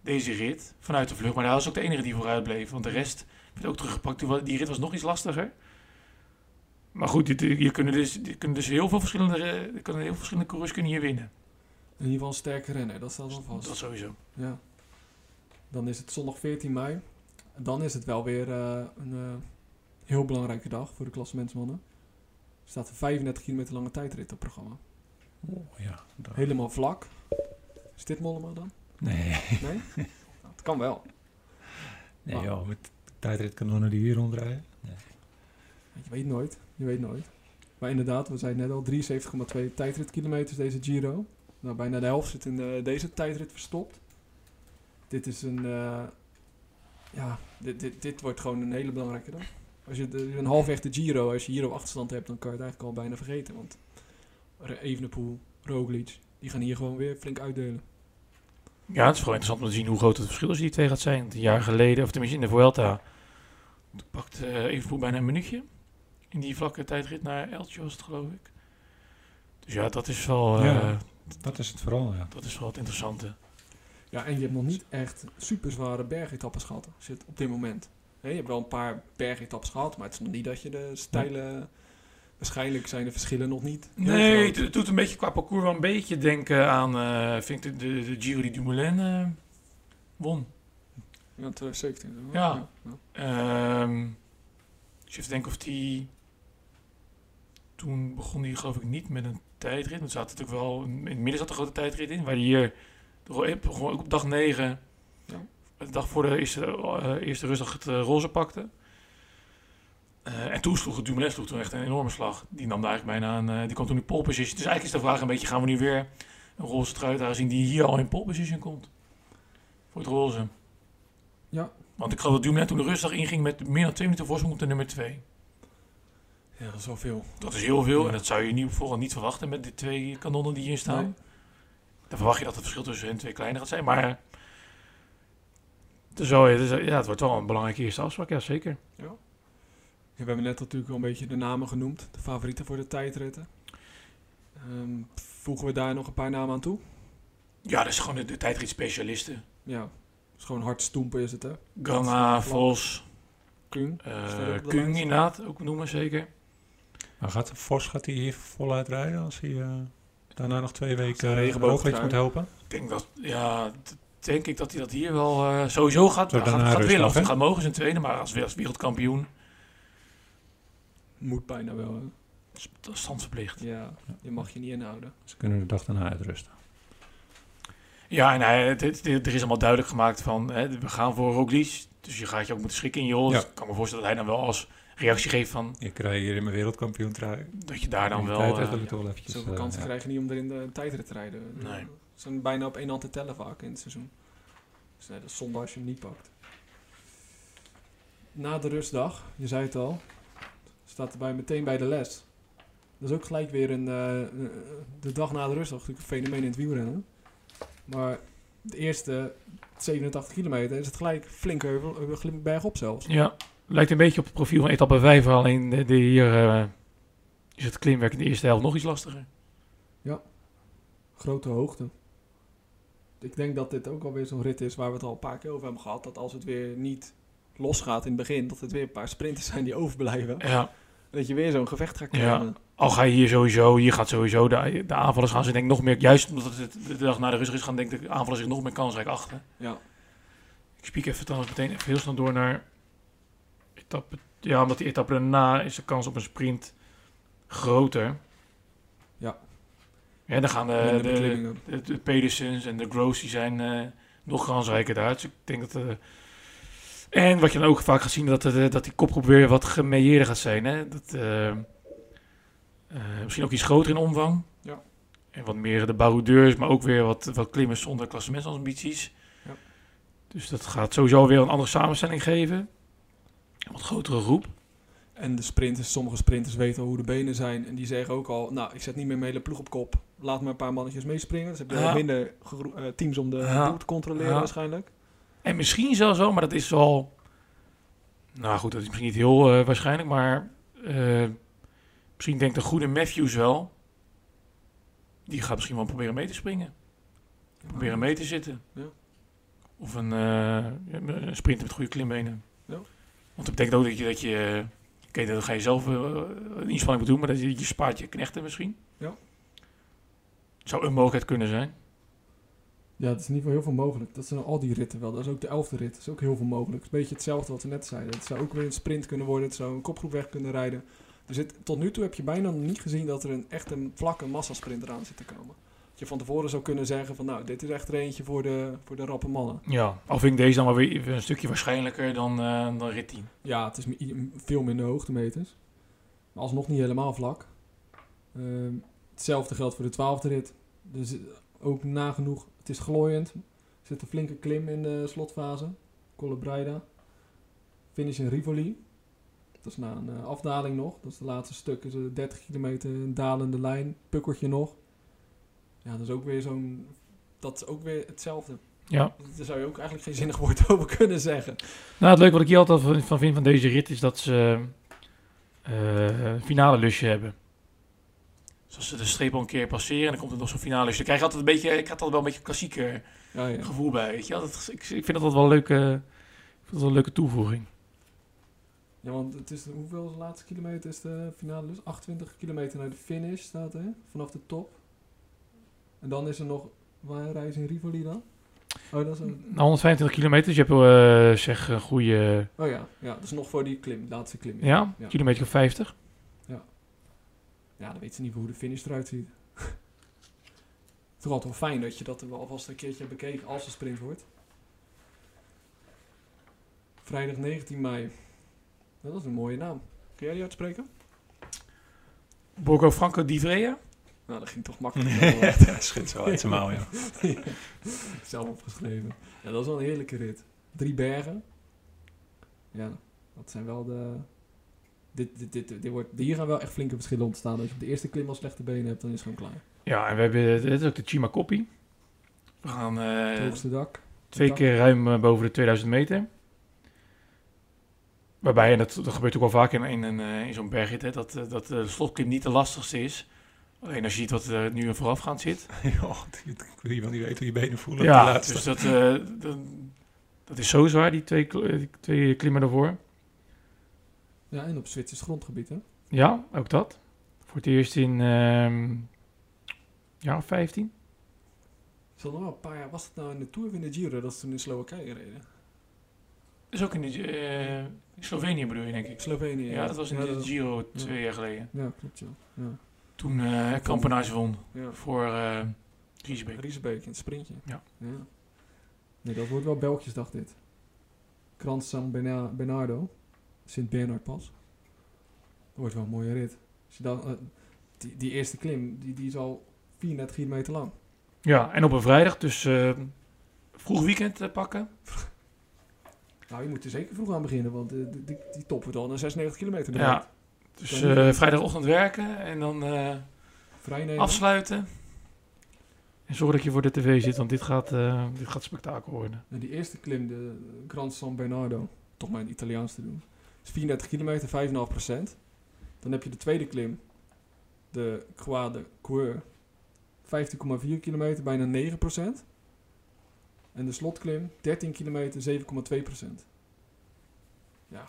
S3: deze rit vanuit de vlucht. Maar hij was ook de enige die vooruit bleef. Want de rest werd ook teruggepakt. Die rit was nog iets lastiger. Maar goed, je kunnen dus, je kunnen dus heel veel verschillende, er kunnen heel veel verschillende coureurs kunnen hier winnen.
S1: In ieder geval een sterke renner, dat staat dan vast.
S3: Dat sowieso.
S1: Ja. Dan is het zondag 14 mei. Dan is het wel weer eh, een eh, heel belangrijke dag voor de klassementsmannen. Er staat een 35 kilometer lange tijdrit op het programma.
S4: Oh, ja, dat-
S1: Helemaal vlak. Is dit Mollema dan?
S4: Nee,
S1: Nee? Nou, het kan wel.
S4: nee
S1: Maar-
S4: joh, met tijdritkanonnen die hier rondrijden.
S1: Je weet nooit. Je weet nooit. Maar inderdaad, we zeiden net al 73,2 tijdritkilometers deze Giro. Nou, bijna de helft zit in eh, deze tijdrit verstopt. Dit is een... eh, ja, dit, dit, dit wordt gewoon een hele belangrijke dag. Als je de, een halfweg de Giro, als je Giro achterstand hebt, dan kan je het eigenlijk al bijna vergeten. Want Evenepoel, Roglic, die gaan hier gewoon weer flink uitdelen.
S3: Ja, het is vooral interessant om te zien hoe groot het verschil tussen die twee gaat zijn. Want Een jaar geleden, of tenminste in de Vuelta, toen pakte uh, Evenepoel bijna een minuutje. In die vlakke tijdrit naar Eltje was het geloof ik. Dus ja, dat is wel, eh,
S4: Ja. Dat is het vooral, ja.
S3: dat is wel het interessante.
S1: Ja, en je hebt nog niet echt super zware bergetappes gehad zit op dit moment. Je hebt wel een paar bergetappes gehad, maar het is nog niet dat je de stijle... Waarschijnlijk zijn de verschillen nog niet heel
S3: Nee,
S1: groot.
S3: het, het doet een beetje qua parcours wel een beetje denken aan, eh, vind ik, de, de, de Giro die Dumoulin eh, won.
S1: Ja, 2017.
S3: Ja.
S1: ja.
S3: Ehm dus even denken of die... Toen begon hij geloof ik niet met een tijdrit. Want er zat natuurlijk wel... In het midden zat een grote tijdrit in. Waar hij hier ook- op dag 9...
S1: Ja.
S3: De dag voor de eerste, eh, eerste rustdag het roze pakte. Eh, en toen sloeg het Dumoulin sloeg toen echt een enorme slag. Die nam daar eigenlijk bijna aan... eh, die kwam toen in pole position. Dus eigenlijk is de vraag een beetje... Gaan we nu weer een roze trui daar zien die hier al in pole position komt? Voor het roze.
S1: Ja.
S3: Want ik geloof dat Dumoulin toen de rustdag inging met meer dan twee minuten voorsprong op de nummer 2.
S1: ja, dat is wel veel.
S3: Dat is heel veel
S1: Ja.
S3: en dat zou je nu vooral niet verwachten met de twee kanonnen die hier staan.
S1: Nee.
S3: Dan verwacht je dat het verschil tussen hen twee kleiner gaat zijn. Maar is, ja, het wordt wel een belangrijke eerste afspraak, ja zeker.
S1: We hebben net natuurlijk al een beetje de namen genoemd. De favorieten voor de tijdritten. Ehm, voegen we daar nog een paar namen aan toe?
S3: Ja, dat is gewoon de, de tijdritspecialisten.
S1: Ja, is gewoon hard stoempen is het hè. Wel
S3: Vos,
S1: Kung.
S3: eh
S1: de
S3: Kung inderdaad, ook noemen zeker.
S4: Maar gaat Vos gaat hij hier voluit rijden als hij eh, daarna nog twee weken
S1: een
S4: uh,
S1: regenboogtrui.
S4: moet helpen?
S3: Ik denk dat, ja, denk ik dat hij dat hier wel eh, sowieso gaat, gaat,
S4: rust
S3: willen. Of hij
S4: hè?
S3: gaat mogen zijn tweede, maar als, als wereldkampioen,
S1: Moet bijna wel hè.
S3: is dat standverplicht.
S1: Ja, je mag je niet inhouden.
S4: Ze kunnen de dag daarna uitrusten.
S3: Ja, en hij, het, het- er is allemaal duidelijk gemaakt van, hè, we gaan voor Roglic. Dus je gaat je ook moeten schikken in je rol.
S4: Ja.
S3: Dus ik kan me voorstellen dat hij dan wel als reactie geeft van,
S4: Je krijgt hier in mijn wereldkampioen trui.
S3: dat je daar dan wel... eh,
S4: heeft het wel eventjes,
S1: Zoveel
S4: eh,
S1: kansen
S4: ja.
S1: krijg je niet om er in de tijdrit te rijden.
S3: Nee.
S1: Ze zijn bijna op één hand te tellen vaak in het seizoen. Dus nee, dat is zonde als je hem niet pakt. Na de rustdag, je zei het al, staat erbij meteen bij de les. Dat is ook gelijk weer een, eh, de dag na de rustdag, natuurlijk een fenomeen in het wielrennen. Maar de eerste 87 kilometer is het gelijk flink heuvel, bergop zelfs.
S3: Ja, lijkt een beetje op het profiel van etappe 5, alleen de, de hier eh, is het klimwerk in de eerste helft nog iets lastiger.
S1: Grote hoogte. Ik denk dat dit ook alweer zo'n rit is waar we het al een paar keer over hebben gehad. Dat als het weer niet losgaat in het begin, dat het weer een paar sprinters zijn die overblijven.
S3: Ja,
S1: dat je weer zo'n gevecht gaat
S3: Ja.
S1: krijgen.
S3: al ga je hier sowieso, hier gaat sowieso, de, de aanvallers gaan ze denk ik nog meer, juist omdat het de dag na de rust is, gaan denk ik de aanvallers zich nog meer kansrijk achter.
S1: Ja.
S3: Ik spiek even trouwens meteen even heel snel door naar etappe. Ja, omdat die etappe daarna is de kans op een sprint groter.
S1: Ja.
S3: Ja, dan gaan de, de,
S1: beklimmingen.
S3: de, de Pedersens en de Gross die zijn eh, nog kansrijker daar. Dus ik denk dat... eh, en wat je dan ook vaak gaat zien, dat, de, dat die kopgroep weer wat gemeilleerder gaat zijn. Hè? Dat, eh, eh, misschien ook iets groter in omvang.
S1: Ja.
S3: En wat meer de baroudeurs, maar ook weer wat, wat klimmers zonder klassementsambities.
S1: Ja.
S3: Dus dat gaat sowieso weer een andere samenstelling geven. Een wat grotere groep.
S1: En de sprinters, sommige sprinters weten al hoe de benen zijn. En die zeggen ook al, nou, ik zet niet meer mijn hele ploeg op kop. Laat maar een paar mannetjes meespringen. Dus hebben
S3: Ja.
S1: ja. minder eh, teams om de
S3: Ja.
S1: te controleren waarschijnlijk.
S3: En misschien zelfs wel, maar dat is wel... Nou goed, dat is misschien niet heel eh, waarschijnlijk, maar... eh, misschien denkt een goede Matthews wel... Die gaat misschien wel proberen mee te springen. Proberen mee te zitten.
S1: Ja.
S3: Of een, een sprinter met goede klimbenen.
S1: Ja.
S3: Want dat betekent ook dat je... Dat je Oké, dan ga je zelf een inspanning moeten doen, maar dat je, je spaart je knechten misschien.
S1: Ja.
S3: Zou een mogelijkheid kunnen zijn.
S1: Ja, het is in ieder geval heel veel mogelijk. Dat zijn al die ritten wel. Dat is ook de elfde rit. Dat is ook heel veel mogelijk. Het is een beetje hetzelfde wat we net zeiden. Het zou ook weer een sprint kunnen worden. Het zou een kopgroep weg kunnen rijden. Dus het, tot nu toe heb je bijna nog niet gezien dat er een echt een vlakke massasprint eraan zit te komen. Dat je van tevoren zou kunnen zeggen van nou, dit is echt er eentje voor de, voor de rappe mannen.
S3: Ja, al vind ik deze dan wel weer een stukje waarschijnlijker dan, eh, dan rit 10.
S1: Ja, het is veel minder hoogtemeters. Maar alsnog niet helemaal vlak. Ehm, hetzelfde geldt voor de twaalfde rit. Dus eh, ook nagenoeg, het is glooiend. Er zit een flinke klim in de slotfase. Colle Breida. Finish in Rivoli. Dat is na een eh, afdaling nog. Dat is het laatste stuk. is een 30 kilometer een dalende lijn. Pukkeltje nog. Ja, dat is ook weer zo'n... Dat is ook weer hetzelfde.
S3: Ja.
S1: Daar zou je ook eigenlijk geen zinnig woord over kunnen zeggen.
S3: Nou, het leuke wat ik hier altijd van, van vind van deze rit is dat ze eh finale lusje hebben. Dus als ze de streep al een keer passeren en dan komt er nog zo'n finale lusje. Dan krijg je altijd een beetje, ik had altijd wel een beetje een klassieker
S1: Ja, ja.
S3: gevoel bij, weet je. Dat, ik, ik vind dat altijd wel een leuke, ik vind dat wel een leuke toevoeging.
S1: Ja, want het is, hoeveel is de laatste kilometer is de finale dus? 28 kilometer naar de finish staat er, vanaf de top. En dan is er nog, waar rijden ze in Rivoli dan? Oh, dat is een,
S3: Na 125 kilometer, dus je hebt eh, zeg een goede,
S1: oh ja, ja, dat is nog voor die klim, laatste klim.
S3: ja,
S1: Ja.
S3: kilometer of 50.
S1: Ja, dan weten ze niet hoe de finish eruit ziet. Toch altijd wel fijn dat je dat er wel alvast een keertje hebt bekeken als het sprint wordt. Vrijdag 19 mei. Dat is een mooie naam. Kun jij die uitspreken?
S3: Borgo Franco di Vrea.
S1: Nou, dat ging toch makkelijk.
S4: ja, schiet zo uit zijn mouw, ja.
S1: Zelf opgeschreven. Ja, dat is wel een heerlijke rit. Drie bergen. Ja, dat zijn wel de... Dit, dit, dit, dit wordt, hier gaan wel echt flinke verschillen ontstaan. Als je op de eerste klim al slechte benen hebt, dan is het gewoon klaar.
S3: Ja, en we hebben, dit is ook de Cima Coppi. We gaan eh,
S1: Het hoogste dak.
S3: Twee
S1: dak.
S3: keer ruim eh, boven de 2000 meter. Waarbij, en dat, dat gebeurt ook wel vaak in, in, een, eh, in zo'n bergrit, hè, dat, dat de slotklim niet de lastigste is. Alleen als je ziet wat er nu in voorafgaand zit.
S4: Joh, ik wil wel niet weten hoe je benen voelen.
S3: Ja,
S4: laatste.
S3: dus dat, eh, dat, dat is zo zwaar, die twee, die twee klimmen daarvoor.
S1: Ja, en op Zwitsers grondgebied, hè?
S3: Ja, ook dat. Voor het eerst in ehm jaar of 15.
S1: Is dat nog wel een paar jaar... Was het nou in de Tour of in de Giro dat ze toen in Slowakije reden?
S3: Dat is ook in, de, eh, in Slovenië bedoel je, denk ik.
S1: Slovenië.
S3: Ja, dat was in de
S1: dat-
S3: Giro twee
S1: ja.
S3: jaar geleden.
S1: Ja, klopt, ja. ja.
S3: Toen eh Kampenaars won
S1: ja.
S3: voor, eh Griesbeek.
S1: Riesebeek in het sprintje.
S3: Ja.
S1: Nee, dat wordt wel Belgjesdag dit. Krans San Bernardo. Sint Bernard pas. Dat wordt wel een mooie rit. Als je dan, eh, die, die eerste klim, die, die is al 34 kilometer lang.
S3: Ja, en op een vrijdag, dus eh, vroeg weekend eh, pakken.
S1: Nou, je moet er zeker vroeg aan beginnen, want die, die, die top wordt al naar 96 kilometer.
S3: Ja. Dus
S1: Dan-
S3: vrijdagochtend werken en dan afsluiten. En zorg dat je voor de tv zit, want dit gaat, eh, dit gaat spektakel worden.
S1: En die eerste klim, de Gran San Bernardo, toch maar in het Italiaans te doen, is 34 kilometer, 5,5%. Dan heb je de tweede klim, de Croix de Coeur, 15,4 kilometer, bijna 9%. En de slotklim, 13 kilometer, 7,2%. Ja,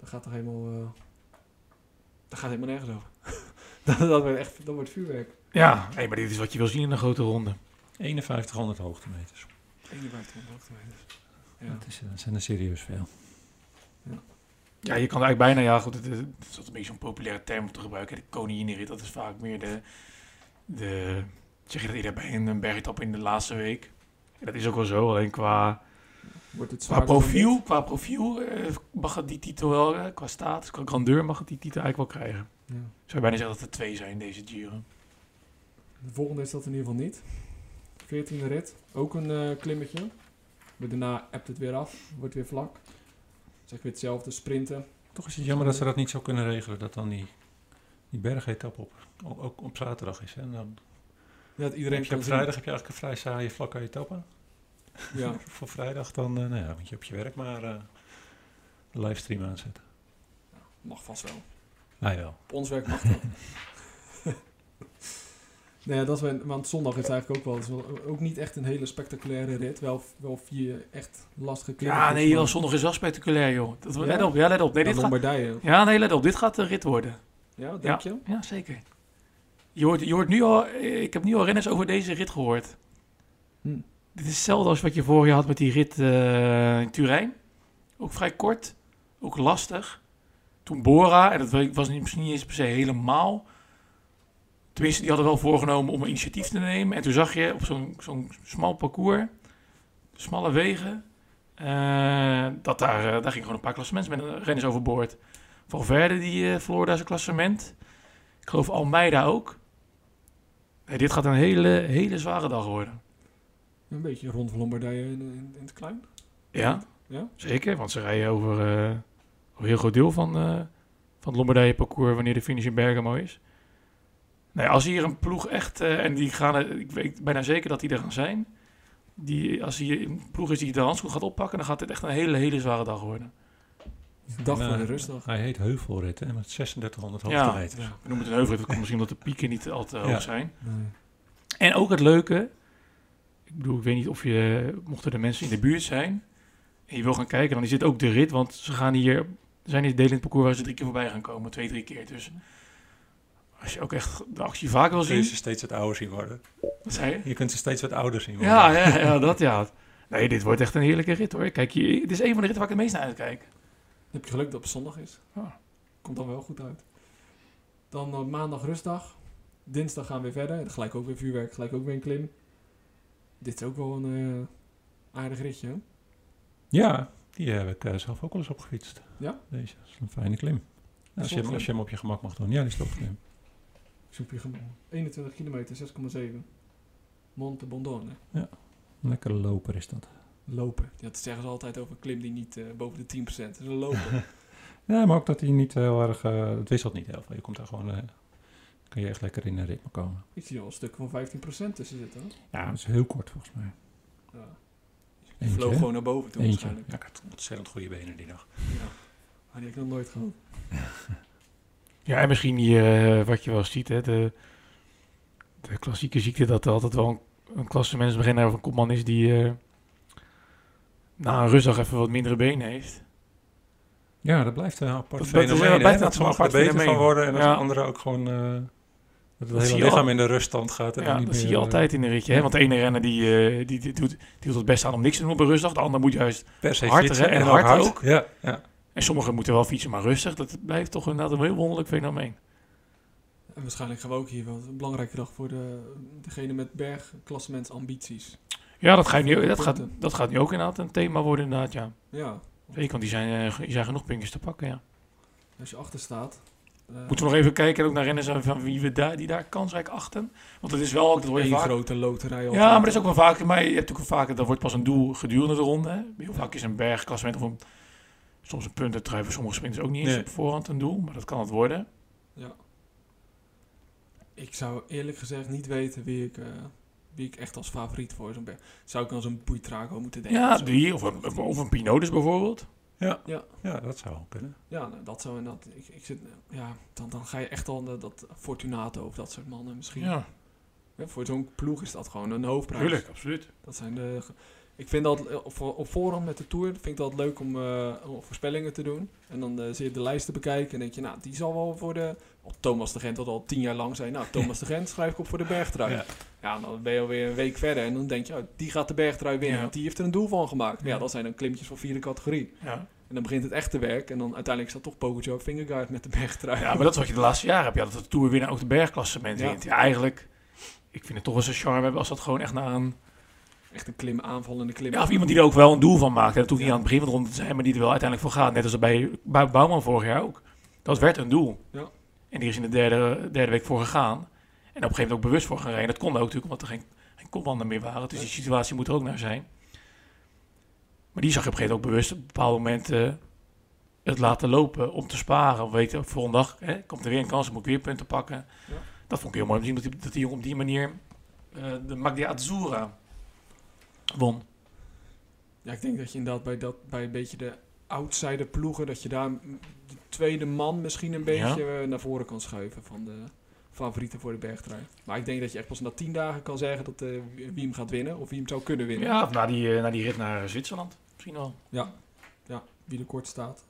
S1: dat gaat toch helemaal, eh, dat gaat helemaal nergens over. dat, dat wordt echt, dat wordt vuurwerk.
S3: Ja, nee, maar dit is wat je wil zien in een grote ronde.
S4: 5100 hoogtemeters.
S1: 51 hoogtemeters. Ja.
S4: Dat, is, dat zijn er serieus veel.
S3: Ja, je kan eigenlijk bijna, ja goed, het, het is altijd een beetje zo'n populaire term om te gebruiken. De koninginrit, dat is vaak meer de, de zeg je dat eerder bij een, bergetap in de laatste week. Ja, dat is ook wel zo, alleen qua,
S1: Wordt het
S3: qua profiel, qua profiel eh, mag het die titel wel, eh, qua status, qua grandeur mag het die titel eigenlijk wel krijgen.
S1: Ja.
S3: Zou je bijna zeggen dat er twee zijn deze Giro.
S1: De volgende is dat in ieder geval niet. 14e rit, ook een eh, klimmetje. Maar daarna appt het weer af, wordt weer vlak. Zeg weer hetzelfde, sprinten.
S4: Toch is het jammer dat ze dat niet zo kunnen regelen, dat dan die, die bergetap op, ook, op zaterdag is. Hè? En dan
S1: Ja, dat iedereen
S4: heb je op vrijdag heb je eigenlijk een vrij saaie vlakke etappe.
S1: Ja,
S4: Voor vrijdag dan eh, nou ja, moet je op je werk maar eh, de livestream aanzetten.
S1: mag vast wel.
S4: Ah ja.
S1: Op ons werk mag dat. nee, ja, dat wel, want zondag is eigenlijk ook wel, is wel ook niet echt een hele spectaculaire rit. Wel, wel vier echt lastige klimmen.
S3: Ja, nee, joh, zondag is wel spectaculair, joh. Dat,
S1: Ja?
S3: Let op, ja, let op. Nee, dit gaat, ja, nee, let op. Dit gaat de rit worden.
S1: Ja, denk je?
S3: Ja, zeker. Je hoort, je hoort nu al, ik heb nu al renners over deze rit gehoord.
S1: Hm.
S3: Dit is hetzelfde als wat je vorig jaar had met die rit eh, in Turijn. Ook vrij kort, ook lastig. Toen Bora, en dat was niet, misschien niet eens per se helemaal. Tenminste, die hadden wel voorgenomen om een initiatief te nemen. En toen zag je op zo'n zo'n smal parcours, smalle wegen, eh, dat daar, eh, daar ging gewoon een paar klassementsrenners renners overboord. Valverde die eh, verloor daar zijn klassement. Ik geloof Almeida ook. Dit gaat een hele, hele zware dag worden.
S1: Een beetje rond van Lombardije in, in, in het klein.
S3: Ja,
S1: Ja?
S3: zeker. Want ze rijden over een heel groot deel van, van het Lombardije parcours wanneer de finish in Bergamo is. Nee, als hier een ploeg echt, eh, en die gaan, er- ik weet bijna zeker dat die er gaan zijn. Die, als hier een ploeg is die de handschoen gaat oppakken, dan gaat dit echt een hele, hele zware dag worden.
S1: Dag voor de rustdag.
S4: Hij heet Heuvelrit hè, met 3600
S3: Ja,
S4: hoogtemeters.
S3: ja, we noemen het een heuvel. Dat komt misschien omdat de pieken niet al te hoog
S4: Ja.
S3: zijn.
S1: Nee.
S3: En ook het leuke, ik bedoel, ik weet niet of je, mochten er mensen in de buurt zijn en je wil gaan kijken, dan is dit ook de rit, want ze gaan hier, er zijn hier delen in het parcours waar ze drie keer voorbij gaan komen, twee, drie keer. Dus als je ook echt de actie vaak wil
S4: Kun je
S3: zien,
S4: ze steeds wat ouder zien worden.
S3: wat zei je?
S4: Je kunt ze steeds wat ouder zien worden.
S3: Ja, ja, ja, dat ja. Nee, dit wordt echt een heerlijke rit hoor. Kijk, hier, dit is een van de ritten waar ik het meest naar uitkijk.
S1: Dan heb je geluk dat het op zondag is.
S3: Ah.
S1: Komt dan wel goed uit. Dan eh, maandag rustdag. Dinsdag gaan we weer verder. Gelijk ook weer vuurwerk, gelijk ook weer een klim. Dit is ook wel een eh, aardig ritje. hè?
S4: Ja, die heb ik eh, zelf ook wel eens opgefietst.
S1: Ja?
S4: Deze is een fijne klim. Als je, hem- als je hem op je gemak mag doen. Ja, die is toch klim.
S1: Zoek je gewoon. 21 kilometer, 6,7. Monte Bondone.
S4: Een lekkere loper is dat.
S1: Lopen. Ja, dat zeggen ze altijd over een klim die niet eh, boven de 10%. Dat is een lopen.
S4: Ja, maar ook dat hij niet heel erg... eh, het wisselt niet heel veel. Je komt daar gewoon... eh kan je echt lekker in een ritme komen.
S1: Ik zie al een stuk van 15% tussen zitten. hoor.
S4: Ja, dat is heel kort volgens mij.
S1: Ja. Vloog gewoon naar boven toe
S4: Eentje.
S1: waarschijnlijk.
S4: Ja, ik had ontzettend goede benen die dag.
S1: Ja. Maar die heb ik nog nooit gehad.
S3: Ja, en misschien die, eh, wat je wel ziet, hè, de, de klassieke ziekte, dat er altijd wel een, een klassementsbeginner of een kopman is die eh, na een rustdag even wat mindere benen heeft.
S4: Ja, dat blijft een apart
S3: Dat- dat is-
S4: fenomeen.
S3: ja,
S4: hè?
S3: blijft
S4: dat sommigen
S3: apart
S4: er beter van worden en dat
S3: Ja.
S4: de anderen ook gewoon... eh, dat het hele
S3: je
S4: lichaam
S3: al-
S4: in de ruststand gaat. En
S3: Ja,
S4: dan
S3: dat
S4: niet
S3: zie je altijd in een ritje. Hè? Want de ene renner die, die, die doet, die doet het best aan om niks te doen op een rustdag. De ander moet juist...
S4: per se
S3: hard, en
S4: ook
S3: hard ook.
S4: Ja, ja.
S3: En sommigen moeten wel fietsen, maar rustig. Dat blijft toch inderdaad een heel wonderlijk fenomeen.
S1: En waarschijnlijk gaan we ook hier wel een belangrijke dag voor de, degene met bergklassementsambities.
S3: Ja, dat gaat, nu,
S1: Veel
S3: dat, gaat, dat gaat nu ook inderdaad een thema worden inderdaad, ja.
S1: Ja,
S3: Zeker, want die zijn, eh, die zijn genoeg puntjes te pakken, ja.
S1: als je achter staat. eh,
S3: Moeten we nog even kijken ook naar renners van wie we daar, die daar kansrijk achten. Want het is wel ook, je
S1: één
S3: vaak.
S1: grote loterij.
S3: Ja, maar dat is ook wel vaak, maar je hebt natuurlijk wel vaak, dat wordt pas een doel gedurende de ronde. Hè. Heel vaak is een bergklassement of een, soms een puntentrui voor sommige sprinters ook niet eens
S4: Nee.
S3: op voorhand een doel, maar dat kan het worden.
S1: Ja. Ik zou eerlijk gezegd niet weten wie ik, eh, wie ik echt als favoriet voor zo'n. Zou ik aan zo'n Buitrago moeten denken?
S3: Ja,
S1: of
S3: die, of een, of een Pinodus bijvoorbeeld.
S4: Ja,
S1: Ja.
S4: ja, dat zou kunnen.
S1: Ja, nou, dat zou inderdaad... Ik, ik zit, ja, dan, dan ga je echt al naar dat Fortunato of dat soort mannen misschien.
S3: Ja,
S1: Ja, voor zo'n ploeg is dat gewoon een hoofdprijs.
S3: tuurlijk, absoluut.
S1: Dat zijn de... Ik vind dat eh, op, op voorhand met de Tour vind ik dat leuk om, eh, om voorspellingen te doen. En dan eh zie je de lijst te bekijken en denk je, nou, die zal wel voor de... Oh, Thomas de Gent dat al tien jaar lang zijn. Nou, Thomas de Gent schrijf ik op voor de bergtrui.
S4: Ja.
S1: Ja, dan ben je alweer een week verder en dan denk je, oh, die gaat de bergtrui winnen.
S3: Ja.
S1: Want die heeft er een doel van gemaakt. Ja,
S3: Ja.
S1: dat zijn dan klimmetjes van vierde categorie.
S3: Ja.
S1: En dan begint het echte werk en dan uiteindelijk staat toch Pogacar Fingergaard met de bergtrui.
S3: ja, maar dat is wat je de laatste jaren hebt. Ja, dat de Tour winnen ook de bergklassement
S1: Ja.
S3: wint. Ja, eigenlijk, ik vind het toch wel zijn charme hebben als dat gewoon echt naar een...
S1: Echt een klim, aanvallende klim.
S3: Ja, of iemand die er ook wel een doel van maakt. En dat hoeft niet aan het begin van de ronde te zijn, maar die er wel uiteindelijk voor gaat. Net als bij Bou- Bouwman vorig jaar ook. Dat werd een doel.
S1: Ja.
S3: En die is in de derde, derde week voor gegaan. En op een gegeven moment ook bewust voor gaan rijden. Dat kon ook natuurlijk, omdat er geen, geen kopbanden meer waren. Dus die situatie moet er ook naar zijn. Maar die zag je op een gegeven moment ook bewust op bepaalde momenten het laten lopen om te sparen. Weet je, volgende dag hè, komt er weer een kans, moet ik weer punten pakken.
S1: Ja.
S3: Dat vond ik heel mooi om te zien, dat die, dat die jongen op die manier eh, de Magdia Azzurra won.
S1: Ja, ik denk dat je inderdaad bij, dat, bij een beetje de outsider ploegen, dat je daar de tweede man misschien een beetje eh, naar voren kan schuiven van de favorieten voor de bergtrui. Maar ik denk dat je echt pas na tien dagen kan zeggen dat, eh, wie hem gaat winnen of wie hem zou kunnen winnen.
S3: Ja, of na die, eh, na die rit naar Zwitserland. Misschien wel.
S1: Ja, wie er kort staat.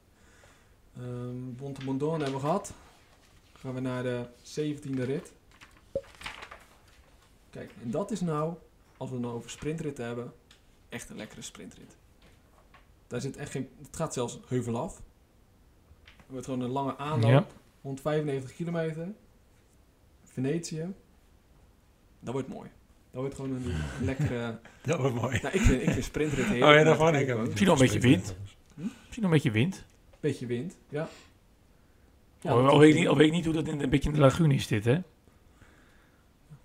S1: Ehm Bonte Mondon hebben we gehad. Gaan we naar de 17e rit. Kijk, en dat is nou, als we het nou over sprintrit hebben, echt een lekkere sprintrit. Daar zit echt geen, het gaat zelfs heuvel af. Er wordt gewoon een lange aanloop,
S3: Ja.
S1: 195 kilometer. Venetië. Dat wordt mooi. Dat wordt gewoon een, lekkere...
S4: Dat wordt mooi.
S1: nou, ik vind, ik vind sprintrit heerlijk.
S4: Oh ja, daarvan ik
S1: ook.
S3: Misschien wel een beetje wind. Misschien nog een beetje wind.
S1: Beetje wind, ja.
S3: Ja, al, weet ik niet, al weet ik niet hoe dat in, een beetje in de lagune is dit, hè?
S1: Er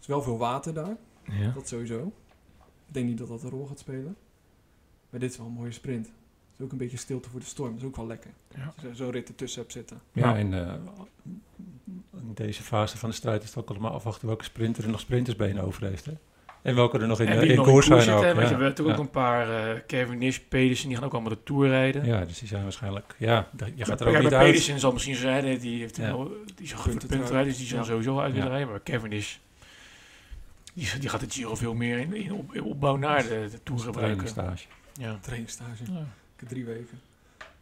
S1: is wel veel water daar,
S3: Ja.
S1: dat sowieso. Ik denk niet dat dat een rol gaat spelen. Maar dit is wel een mooie sprint. Het is ook een beetje stilte voor de storm. Dat is ook wel lekker.
S3: Ja.
S1: Als je zo'n rit ertussen hebt zitten.
S4: Ja, en eh, in deze fase van de strijd is het ook allemaal afwachten welke sprinter er nog sprintersbenen over heeft. Hè? En welke er nog in,
S3: En
S4: eh,
S3: die
S4: in
S3: nog
S4: koers
S3: in koers
S4: zijn ook.
S3: zitten, want
S4: ja.
S3: je hebt natuurlijk
S4: ja.
S3: ook een paar uh, Kevin Pedersen, die gaan ook allemaal de Tour rijden.
S4: Ja, dus die zijn waarschijnlijk... Ja, je gaat er
S3: Ja,
S4: ook
S3: bij
S4: niet uit.
S3: Pedersen zal misschien zo rijden, die heeft
S4: Ja.
S3: wel, die is een
S1: trui.
S3: rijden, dus die zal
S1: Ja.
S3: sowieso uit willen
S4: Ja.
S3: rijden. Maar Kevin is, die, die gaat de Giro veel meer in, in, op, in opbouw naar de, de Tour gebruiken.
S4: Trainingsstage.
S3: Ja.
S1: Trainingsstage.
S3: Ja.
S1: Drie weken.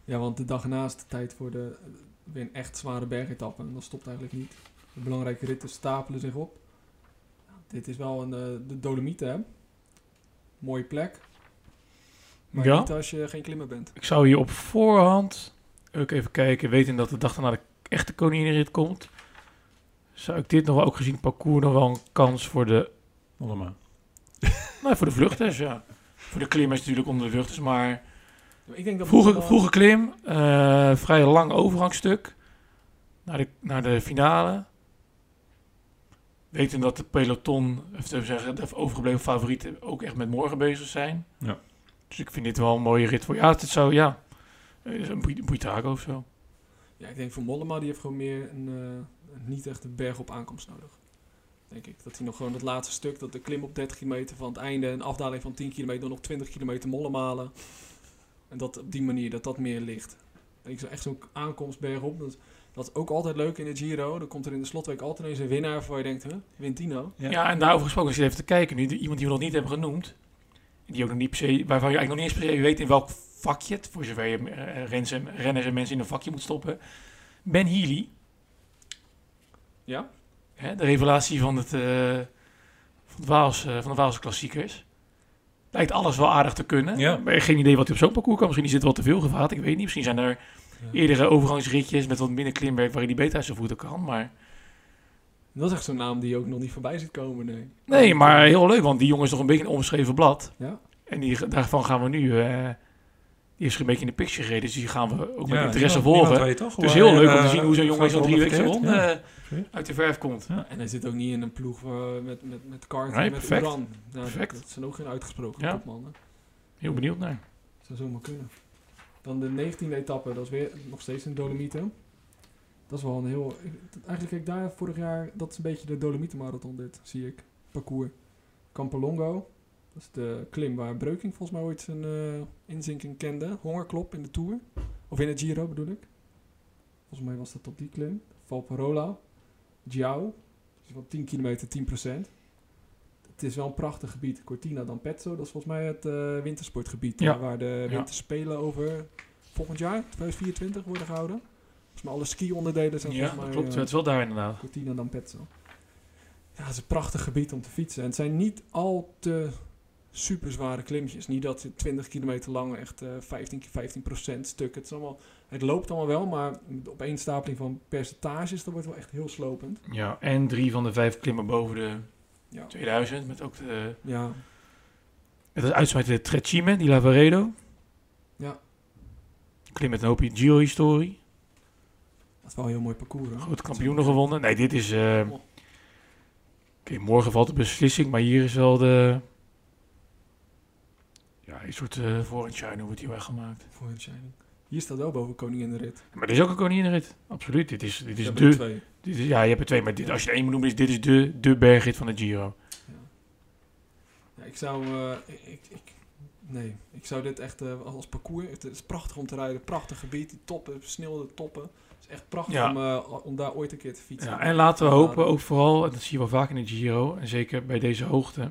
S1: Ja, want de dag naast de tijd voor de, weer een echt zware bergetappe. En dat stopt eigenlijk niet. De belangrijke ritten stapelen zich op. Dit is wel een, eh, de Dolomieten, hè. Mooie plek. Maar
S3: Ja.
S1: niet als je geen klimmer bent.
S3: Ik zou hier op voorhand ook even kijken, weten dat de dag daarna de echte koninginrit komt. Zou ik dit nog wel, ook gezien het parcours, nog wel een kans voor de,
S4: Allemaal.
S3: nou, voor de vluchters, ja. Voor de klimmers natuurlijk onder de vluchters, maar
S1: Ik denk dat
S3: vroege, vroege klim, eh, vrij lang overgangstuk naar de, naar de finale. Weten dat de peloton, of te zeggen, de overgebleven favorieten ook echt met morgen bezig zijn.
S4: Ja.
S3: Dus ik vind dit wel een mooie rit voor. Ja, het zou, ja, een Bui- Buitrago of zo.
S1: Ja, ik denk voor Mollema, die heeft gewoon meer een, eh, niet echt een berg op aankomst nodig. Denk ik. Dat hij nog gewoon dat laatste stuk, dat de klim op 30 kilometer van het einde, een afdaling van 10 kilometer, dan nog 20 kilometer Mollema halen. En dat op die manier, dat dat meer ligt. En ik zou echt zo'n aankomst bergop, dat, dat is ook altijd leuk in de Giro. Dan komt er in de slotweek altijd ineens een winnaar waar je denkt, hè, wint die nou?
S3: Ja. en daarover gesproken, als je even te kijken nu, de- iemand die we nog niet hebben genoemd, die ook nog niet per se, waarvan je eigenlijk nog niet eens per se weet in welk vakje het, voor zover je eh, renners en, renners en mensen in een vakje moet stoppen. Ben Healy,
S1: Ja?
S3: Hè, de revelatie van, het, eh, van, het Waals, eh, van de Waalse klassiekers. Lijkt alles wel aardig te kunnen.
S4: Ja.
S3: Maar geen idee wat hij op zo'n parcours kan. Misschien is dit wel te veel gevaat, ik weet niet. Misschien zijn er eerdere overgangsritjes met wat minder klimwerk waarin hij beter uit zijn voeten kan. Maar
S1: Dat is echt zo'n naam die je ook nog niet voorbij ziet komen, nee.
S3: Nee, maar heel leuk, want die jongen is nog een beetje een onbeschreven blad.
S1: Ja?
S3: En die, daarvan gaan we nu... eh, die is een beetje in de picture gereden, dus die gaan we ook met
S4: Ja,
S3: interesse
S4: niemand-
S3: volgen.
S4: niemand weet toch
S3: Dus
S4: hoe
S3: heel leuk om te
S4: eh,
S3: zien hoe zo'n jongen zo'n drie weken
S4: verkeert.
S3: eh, uit de verf komt.
S4: Ja.
S1: En hij zit ook niet in een ploeg eh, met, met, met kart
S3: Nee,
S1: en met
S3: perfect.
S1: Uran. Ja,
S3: Perfect.
S1: Dat zijn ook geen uitgesproken
S3: Ja.
S1: topmannen.
S3: Heel benieuwd naar.
S1: Zou zomaar kunnen. Dan de 19e etappe, dat is weer nog steeds in Dolomieten. Dat is wel een heel... Eigenlijk ik daar vorig jaar... Dat is een beetje de Dolomietenmarathon dit, zie ik. Parcours. Campolongo. Dat is de klim waar Breuking volgens mij ooit zijn eh, inzinking kende. Hongerklop in de Tour. Of in het Giro bedoel ik. Volgens mij was dat op die klim. Valparola. Giao. Dus van 10 kilometer 10% Het is wel een prachtig gebied. Cortina d'Ampezzo, dat is volgens mij het eh, wintersportgebied.
S3: Ja.
S1: eh, waar de
S3: Ja.
S1: winterspelen over volgend jaar, 2024, worden gehouden. Volgens mij alle ski-onderdelen zijn
S3: Ja,
S1: volgens
S3: dat
S1: mij...
S3: klopt. Het is wel daar inderdaad.
S1: Cortina d'Ampezzo. Ja, het is een prachtig gebied om te fietsen. En het zijn niet al te super zware klimmetjes. Niet dat het 20 kilometer lang echt eh 15, 15 procent stuk. Het, is allemaal, het loopt allemaal wel, maar de opeenstapeling van percentages, dat wordt wel echt heel slopend.
S3: Ja, en drie van de vijf klimmen boven de
S1: Ja,
S3: 2000. Met ook de,
S1: ja,
S3: het uitsmijten de Trecime, die Lavaredo.
S1: ja.
S3: Klim met een hoopje Giro-historie.
S1: dat is wel een heel mooi parcours. hoor.
S3: Grote kampioenen gewonnen. Nee, dit is... eh, Oké, morgen valt de beslissing, maar hier is wel de... Ja, een soort uh, wordt hier weggemaakt.
S1: Voor. Hier staat wel boven Koningin de Rit.
S3: Maar dit is ook een koninginrit. Absoluut. Dit is, dit is
S1: er
S3: de...
S1: twee.
S3: Dit is, ja, je hebt er twee, maar dit, als je er één moet noemen, is dit is de, de bergrit van de Giro.
S1: Ja. Ja, ik zou... eh, ik, ik, nee, ik zou dit echt eh, als parcours... Het is prachtig om te rijden. Prachtig gebied. Die toppen, sneeuw de toppen. Het is echt prachtig
S3: Ja.
S1: om, om daar ooit een keer te fietsen.
S3: Ja, en laten we hopen, ook vooral, en dat zie je wel vaak in de Giro, en zeker bij deze hoogte, te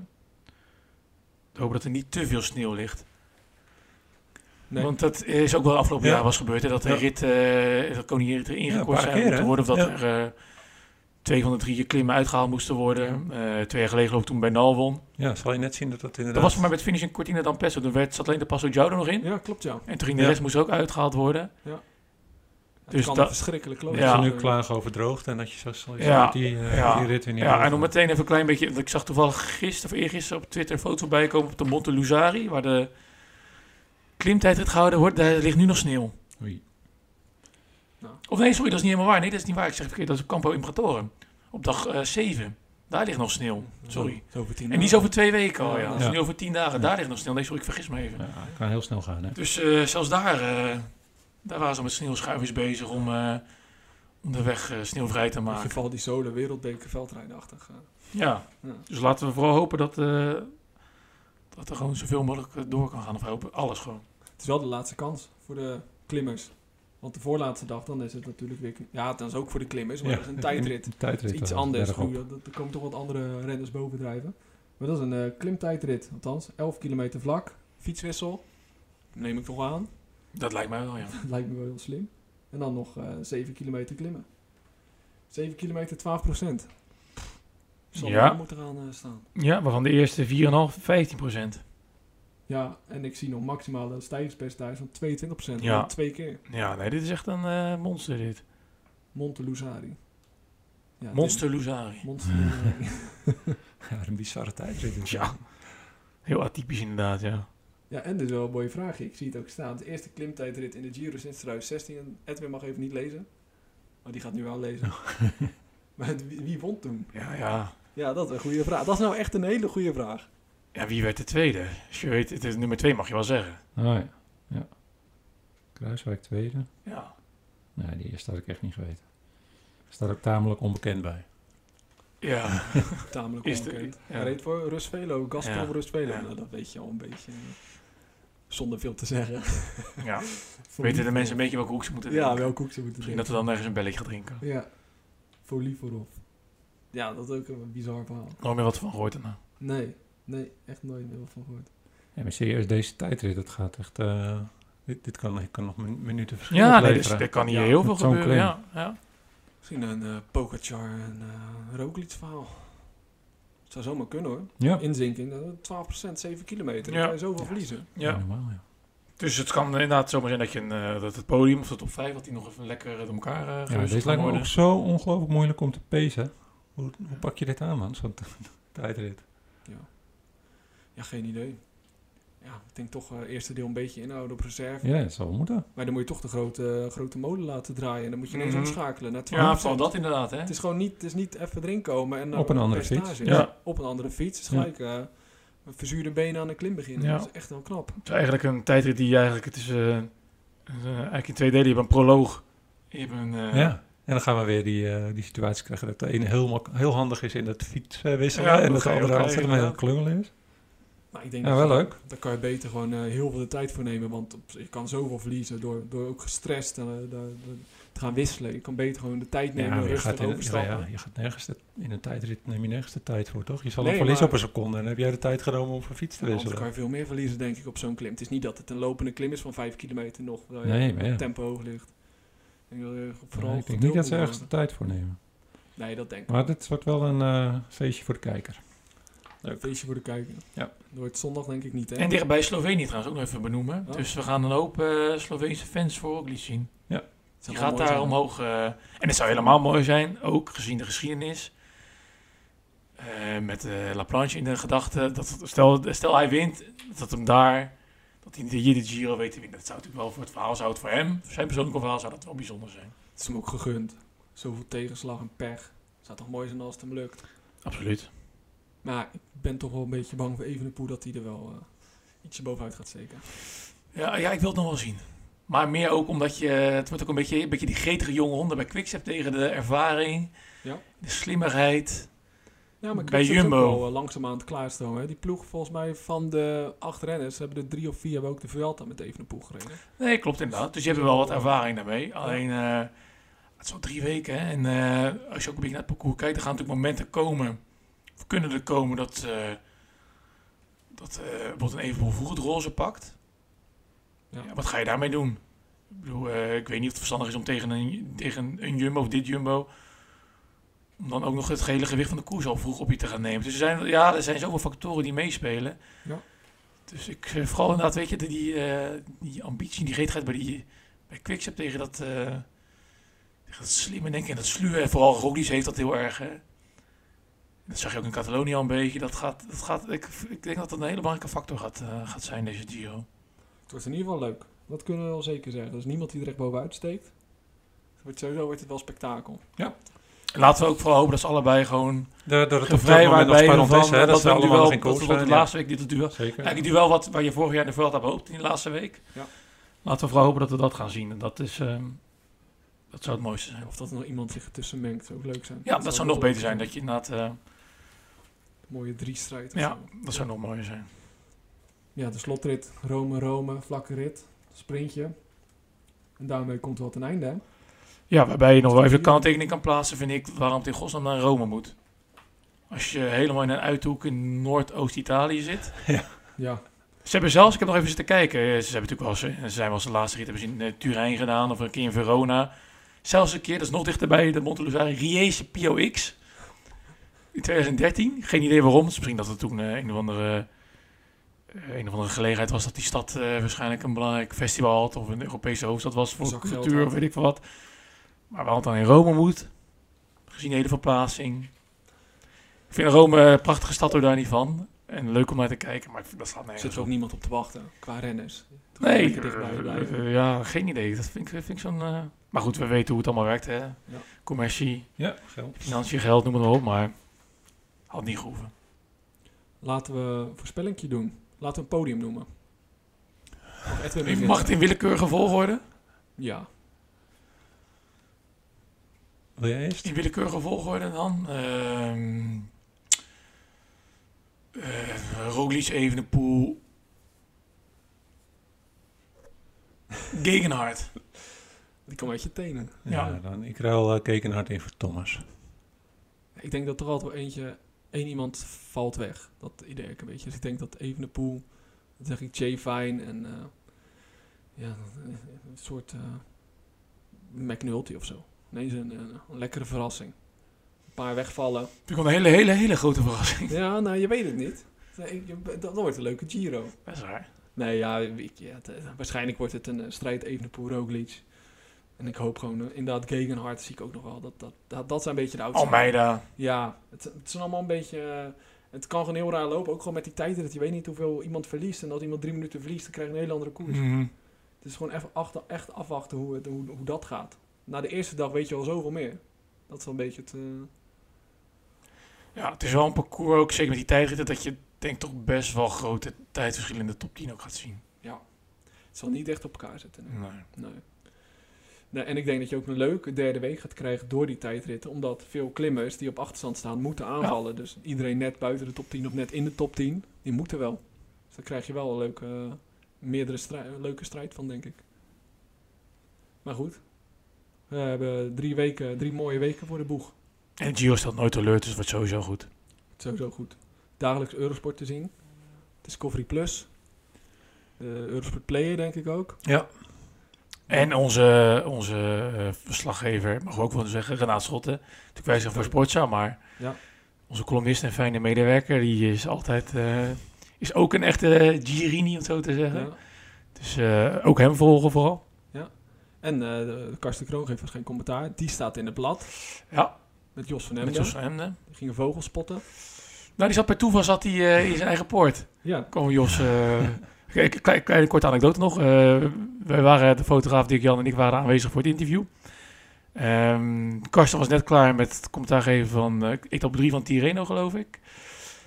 S3: hopen dat er niet te veel sneeuw ligt.
S1: Nee.
S3: Want dat is ook wel afgelopen
S4: Ja.
S3: jaar was gebeurd, hè, dat de
S4: Ja.
S3: rit, eh dat erin
S4: Ja,
S3: gekort zijn moeten worden, of dat
S4: Ja.
S3: er eh, twee van de drie klimmen uitgehaald moesten worden. Eh, twee jaar geleden geloof ik toen bij Nal won.
S4: Ja, zal je net zien dat dat inderdaad...
S3: Dat was mij met finish in Cortina d'Ampezzo. Toen werd, zat alleen de Passo Giaudo nog in.
S1: Ja, klopt ja.
S3: En toen ging de
S4: Ja.
S3: rest moest ook uitgehaald worden.
S1: Het
S3: Dus
S1: kan
S3: dat-
S1: verschrikkelijk.
S4: Dat
S3: Ja.
S4: ze nu klagen over droogte en dat je zo snel
S3: Ja.
S4: die, eh,
S3: Ja.
S4: die rit weer niet
S3: Ja, en om meteen even een klein beetje... want Ik zag toevallig gisteren of eergisteren op Twitter een foto voorbij komen op de Monte Luzari, waar de klimtijdrit gehouden wordt. Daar ligt nu nog sneeuw.
S4: Oei.
S3: Of nee, sorry, dat is niet helemaal waar. Nee, dat is niet waar. Ik zeg het verkeerd. Dat is op Campo Impratorum. Op dag 7. Daar ligt nog sneeuw. Sorry.
S1: Zo over tien
S3: En die is
S1: dagen.
S3: over twee weken al, ja. Dat is
S4: Ja.
S3: nu over tien dagen. Daar ligt nog sneeuw. Nee, sorry, ik vergis me even.
S4: Ja, kan heel snel gaan, hè?
S3: Dus eh, zelfs daar, eh, daar waren ze met sneeuwschuivers bezig om, eh, om de weg eh, sneeuwvrij te
S1: In
S3: maken.
S1: geval die Zolen wereldbeker veldrijdenachtig. eh.
S3: Ja,
S1: Ja.
S3: dus laten we vooral hopen dat, eh, dat er gewoon zoveel mogelijk door kan gaan. Of hopen, alles gewoon.
S1: Het is wel de laatste kans voor de klimmers. Want de voorlaatste dag, dan is het natuurlijk weer... Ja, dan is ook voor de klimmers, maar dat is een tijdrit.
S4: Een tijdrit.
S1: Dat is iets anders. Goed, dat- Er komen toch wat andere renners bovendrijven. Maar dat is een eh, klimtijdrit. Althans, 11 kilometer vlak. Fietswissel. Neem ik toch aan.
S3: Dat lijkt mij wel, ja.
S1: Lijkt me wel heel slim. En dan nog eh 7 kilometer klimmen. 7 kilometer 12 procent. Zal
S3: Ja.
S1: er moeten gaan eh, staan.
S3: Ja, waarvan de eerste 4,5, 15 procent.
S1: Ja, en ik zie nog maximale stijgingspercentage van 22 procent.
S3: Ja.
S1: Twee keer.
S3: Ja, nee, dit is echt een eh, monster dit.
S1: Monte Luzari. Ja,
S3: Monster Luzari.
S1: Monster Luzari.
S4: Ja, een bizarre tijdrit. is
S3: Ja.
S4: dat.
S3: Heel atypisch inderdaad, ja.
S1: Ja, en dus wel een mooie vraag. Ik zie het ook staan. De eerste klimtijdrit in de Giro sinds 2016. En Edwin mag even niet lezen. Maar die gaat nu wel lezen. maar het- wie, wie won toen?
S3: Ja, ja.
S1: Ja, dat is een goede vraag. Dat is nou echt een hele goede vraag.
S3: Ja, wie werd de tweede? Als je weet, het is nummer twee mag je wel zeggen.
S4: Oh ja. ja. Kruiswijk tweede.
S3: Ja.
S4: Nee, die eerste had ik echt niet geweten. Staat ook tamelijk onbekend bij.
S3: Ja.
S1: Tamelijk
S3: Is de-
S1: onbekend.
S3: ja.
S1: Hij reed voor Rusvelo. Gazprom
S3: Ja.
S1: Rusvelo.
S3: Ja.
S1: Nou, dat weet je al een beetje. Zonder veel te zeggen.
S3: ja. Weten de mensen een beetje welke hoek ze moeten
S1: Ja,
S3: drinken?
S1: welke hoek ze moeten
S3: Misschien dat we dan ergens een belletje gaan drinken.
S1: Ja. Voor Lieverhof. Ja, dat is ook een bizar verhaal.
S3: Nooit meer wat van gehoord daarna.
S1: Nee, nee, echt nooit meer wat van gehoord.
S4: Ja, maar serieus, deze tijdrit, dat gaat echt... eh, dit, dit kan, ik kan nog min- minuten verschil
S3: Ja, nee, dus er kan hier
S1: Ja,
S3: heel veel gebeuren. Ja, ja.
S1: Misschien een eh Pogacar en eh Roglic verhaal. Het zou zomaar kunnen hoor.
S4: Ja.
S1: Inzinking, eh, 12%, 7 kilometer.
S3: Ja.
S1: Dan kan je zoveel verliezen.
S3: ja.
S4: Normaal, ja.
S3: Dus het kan inderdaad zomaar zijn dat, je een, eh, dat het podium of de top 5, dat die nog even lekker eh, door elkaar uh,
S4: Ja, deze lijkt me ook zo ongelooflijk moeilijk om te pacen. Hoe, hoe pak je dit aan, man? Zo'n tijdrit.
S1: Ja, geen idee. Ja, ik denk toch eh eerste deel een beetje inhouden op reserve.
S4: Ja, dat zou moeten.
S1: Maar dan moet je toch de grote, grote molen laten draaien. En dan moet je ineens
S3: Mhm.
S1: omschakelen. Naar
S3: Ja,
S1: 12%.
S3: vooral dat inderdaad, hè?
S1: Het is gewoon niet, het is niet even erin komen. En dan
S4: Op een andere fiets.
S3: Ja.
S1: Op een andere fiets. Het is
S4: Ja.
S1: gelijk eh, een verzuurde benen aan een klim beginnen.
S3: Ja.
S1: Dat is echt wel knap.
S3: Het is eigenlijk een tijdrit die eigenlijk, het is eh, eh, eigenlijk in twee delen. Je hebt een proloog. Je hebt een, eh,
S4: ja. En dan gaan we weer die, eh, die situatie krijgen dat de ene heel, mak- heel handig is in het fietsen wisselen.
S3: Ja,
S4: en
S3: dat
S4: de
S3: je
S4: andere altijd maar heel klungel is.
S1: Maar ik denk
S4: Ja,
S1: dat
S4: wel leuk.
S1: Daar kan je beter gewoon eh, heel veel de tijd voor nemen. Want op- je kan zoveel verliezen door, door ook gestrest eh, de- de- te gaan wisselen. Je kan beter gewoon de tijd nemen,
S4: Ja, je
S1: rustig
S4: gaat, in, ja,
S1: overstappen.
S4: ja, je gaat nergens de- in een tijdrit neem je nergens de tijd voor, toch? Je zal
S1: Nee,
S4: verlies
S1: maar-
S4: op een seconde en dan heb jij de tijd genomen om van fiets te wisselen.
S1: kan je veel meer verliezen, denk ik, op zo'n klim. Het is niet dat het een lopende klim is van 5 kilometer nog, waar je
S4: Nee, maar ja.
S1: het tempo hoog ligt. Ik je vooral
S4: Nee, ik denk niet dat ze ergens de tijd voor nemen.
S1: Nee, dat denk ik.
S4: Maar dit wordt wel een eh, feestje voor de kijker.
S1: Een feestje voor de kijker.
S4: Ja.
S1: Door het zondag denk ik niet, hè?
S3: En dichtbij Slovenië trouwens ook nog even benoemen.
S1: Oh.
S3: Dus we gaan een hoop eh Sloveense fans voor Roglic zien.
S1: Het
S3: Die
S1: zou wel
S3: gaat daar
S1: zijn.
S3: omhoog. eh, en het zou helemaal mooi zijn, ook gezien de geschiedenis. Eh, met eh, La Planche in de gedachte. Dat, stel, stel hij wint, dat hem daar. Dat hij hier de Giro weet te winnen. Dat zou natuurlijk wel voor het verhaal, zou het voor hem, voor zijn persoonlijke verhaal, zou dat wel bijzonder zijn.
S1: Het is hem ook gegund. Zoveel tegenslag en pech. Het zou toch mooi zijn als het hem lukt.
S3: Absoluut.
S1: Maar ik ben toch wel een beetje bang voor Evenepoel dat hij er wel eh, ietsje bovenuit gaat steken.
S3: Ja, ja, ik wil het nog wel zien. Maar meer ook omdat je, het wordt ook een beetje, een beetje die gretige jonge honden bij Quickstep tegen de ervaring,
S1: Ja.
S3: de slimmigheid.
S1: Ja, maar
S3: Bij
S1: is ook
S3: Jumbo.
S1: wel uh, langzaamaan aan het klaarstomen. Die ploeg volgens mij van de acht renners hebben er drie of vier hebben ook de Vuelta met Evenepoel gereden.
S3: Nee, klopt inderdaad. Dus je hebt wel wat ervaring daarmee. Alleen, eh, het is al drie weken. Hè? En eh, als je ook een beetje naar het parcours kijkt, dan gaan natuurlijk momenten komen. Kunnen er komen dat, eh dat eh bijvoorbeeld een Evenpoel vroeg het roze pakt.
S1: Ja.
S3: Ja, wat ga je daarmee doen? Ik bedoel, eh, ik weet niet of het verstandig is om tegen een, tegen een Jumbo of dit Jumbo... om dan ook nog het gehele gewicht van de koers al vroeg op je te gaan nemen. Dus er zijn, ja, er zijn zoveel factoren die meespelen.
S1: Ja.
S3: Dus ik, vooral inderdaad, weet je, die, die, die ambitie, die gretigheid bij, die, bij Quickstep tegen dat, tegen dat slimme denken en dat sluwe. En vooral Roglic heeft dat heel erg, hè. Dat zag je ook in Catalonië al een beetje. Dat gaat, dat gaat, ik, ik denk dat dat een hele belangrijke factor gaat, eh, gaat zijn, deze Giro.
S1: Het wordt in ieder geval leuk. Dat kunnen we wel zeker zeggen. Er is niemand die er echt bovenuit steekt. Het wordt sowieso wordt het wel spektakel.
S3: En laten we ook vooral hopen dat ze allebei gewoon vrij
S4: moment nog
S3: bij
S4: spannend
S3: van,
S4: is, hè? Dat,
S3: dat
S4: ze
S3: we een
S4: allemaal
S3: duel,
S4: nog in
S3: dat
S4: koers
S3: de
S4: zijn. ja.
S3: laatste week dit het duel.
S4: Zeker.
S3: Eigenlijk duel wat, waar je vorig jaar in de Vuelta behoopt in de laatste week.
S1: Ja.
S3: Laten we vooral hopen dat we dat gaan zien. En dat is, ehm, dat zou het mooiste zijn.
S1: Of dat er nog iemand zich ertussen mengt, zou ook leuk zijn.
S3: Ja, dat, zou nog beter zijn. Dat je inderdaad, eh,
S1: Mooie drie-strijd.
S3: ja,
S1: zo.
S3: dat zou nog mooier zijn.
S1: Ja, de slotrit. Rome-Rome, vlakke rit. Sprintje. En daarmee komt het wel ten einde, hè?
S3: Ja, waarbij je nog wel even de kanttekening kan plaatsen, vind ik, waarom het in godsnaam naar Rome moet. Als je helemaal in een uithoek in Noordoost-Italië zit.
S1: Ja.
S3: Ze hebben zelfs, ik heb nog even zitten kijken, eh, ze hebben natuurlijk wel eens, eh, ze zijn wel eens de laatste rit hebben ze in eh, Turijn gedaan of een keer in Verona. Zelfs een keer, dat is nog dichterbij, de Monteluzari, Riese POX. In 2013, geen idee waarom. Dus misschien dat het toen eh, een of andere, eh, een of andere gelegenheid was dat die stad eh, waarschijnlijk een belangrijk festival had of een Europese hoofdstad was voor cultuur of weet ik veel wat. Maar waar het dan in Rome moet, gezien de hele verplaatsing. Ik vind Rome een prachtige stad, door daar niet van. En leuk om naar te kijken, maar ik vind, dat slaat
S1: Er
S3: nergens
S1: zit er ook
S3: op.
S1: niemand op te wachten, qua renners.
S3: Nee, eh, ja, geen idee. Dat vind ik, vind ik zo'n... Maar goed, we weten hoe het allemaal werkt, hè. Commercie,
S4: Ja, geld.
S3: financiën, geld, noem maar op, maar... Had niet gehoeven.
S1: Laten we een voorspellingje doen. Laten we een podium noemen. Mag Edwin
S3: mag het in willekeurige volgorde.
S1: Ja.
S4: Wil jij eerst?
S3: In willekeurige volgorde dan. Ehm eh Roglic, Evenepoel. Gegenhard.
S1: Die komt uit je tenen.
S4: Ja,
S3: Ja.
S4: dan ik ruil uh, Kekenhard in voor Thomas.
S1: Ik denk dat er altijd wel eentje, één iemand valt weg. Dat idee ik een beetje. Dus ik denk dat Evenepoel, dan zeg ik Jay Fine en eh, ja, een soort eh McNulty of zo. Nee, een, een, een lekkere verrassing. Een paar wegvallen.
S3: Ik wel een hele, hele, hele grote verrassing.
S1: Ja, nou, je weet het niet. Dat dat wordt een leuke Giro.
S3: Dat is waar.
S1: Nee, ja, ik- ja het- eh, waarschijnlijk wordt het een eh, strijd Evenepoel Roglic. En ik hoop gewoon, eh, inderdaad, Gegenhard zie ik ook nog wel. Dat, dat, dat, dat zijn een beetje de oudste.
S3: Almeida.
S1: Ja, het, het is allemaal een beetje... eh, het kan gewoon heel raar lopen. Ook gewoon met die tijden dat je weet niet hoeveel iemand verliest. En als iemand drie minuten verliest, dan krijg je een hele andere koers.
S3: Mhm.
S1: Het is gewoon even achter, echt afwachten hoe, het, hoe, hoe dat gaat. Na de eerste dag weet je al zoveel meer. Dat is wel een beetje het... eh,
S3: Ja, het is wel een parcours ook, zeker met die tijdritten, dat je denk toch best wel grote tijdverschillen in de top 10 ook gaat zien.
S1: het zal niet echt op elkaar zitten. nee.
S3: Nee.
S1: Nee. Nee. En ik denk dat je ook een leuke derde week gaat krijgen door die tijdritten. Omdat veel klimmers die op achterstand staan moeten aanvallen. Dus iedereen net buiten de top 10 of net in de top 10, die moeten wel. Dus dan krijg je wel een leuke, eh, meerdere strij- leuke strijd van, denk ik. Maar goed. We hebben drie, weken, drie mooie weken voor de boeg.
S3: En Gio stelt nooit teleur, dus het wordt sowieso goed.
S1: Sowieso goed. Dagelijks Eurosport te zien. Discovery Plus. Eh, Eurosport Player denk ik ook.
S4: Ja.
S3: En onze, onze eh, verslaggever, mag ik ook wel zeggen, Renaat Schotten. Natuurlijk wij zijn voor Sportza, maar
S1: Ja.
S3: onze columnist en fijne medewerker, die is altijd, eh, is ook een echte Girini, om het zo te zeggen.
S1: Ja.
S3: Dus eh, ook hem volgen vooral.
S1: En eh, de- Karsten Kroon geeft dus geen commentaar. Die staat in het blad.
S3: Ja,
S1: Met Jos van
S3: met
S1: Emden.
S3: Jos van Emden.
S1: Die gingen vogels spotten.
S3: Nou, die zat per toeval zat hij eh, in zijn eigen poort.
S1: Ja.
S3: Kom Jos, eh, kleine, kleine korte anekdote nog. Eh, wij waren, de fotograaf Dirk Jan en ik waren aanwezig voor het interview. Ehm Karsten was net klaar met het commentaar geven van, eh, ik op drie van Tireno geloof ik.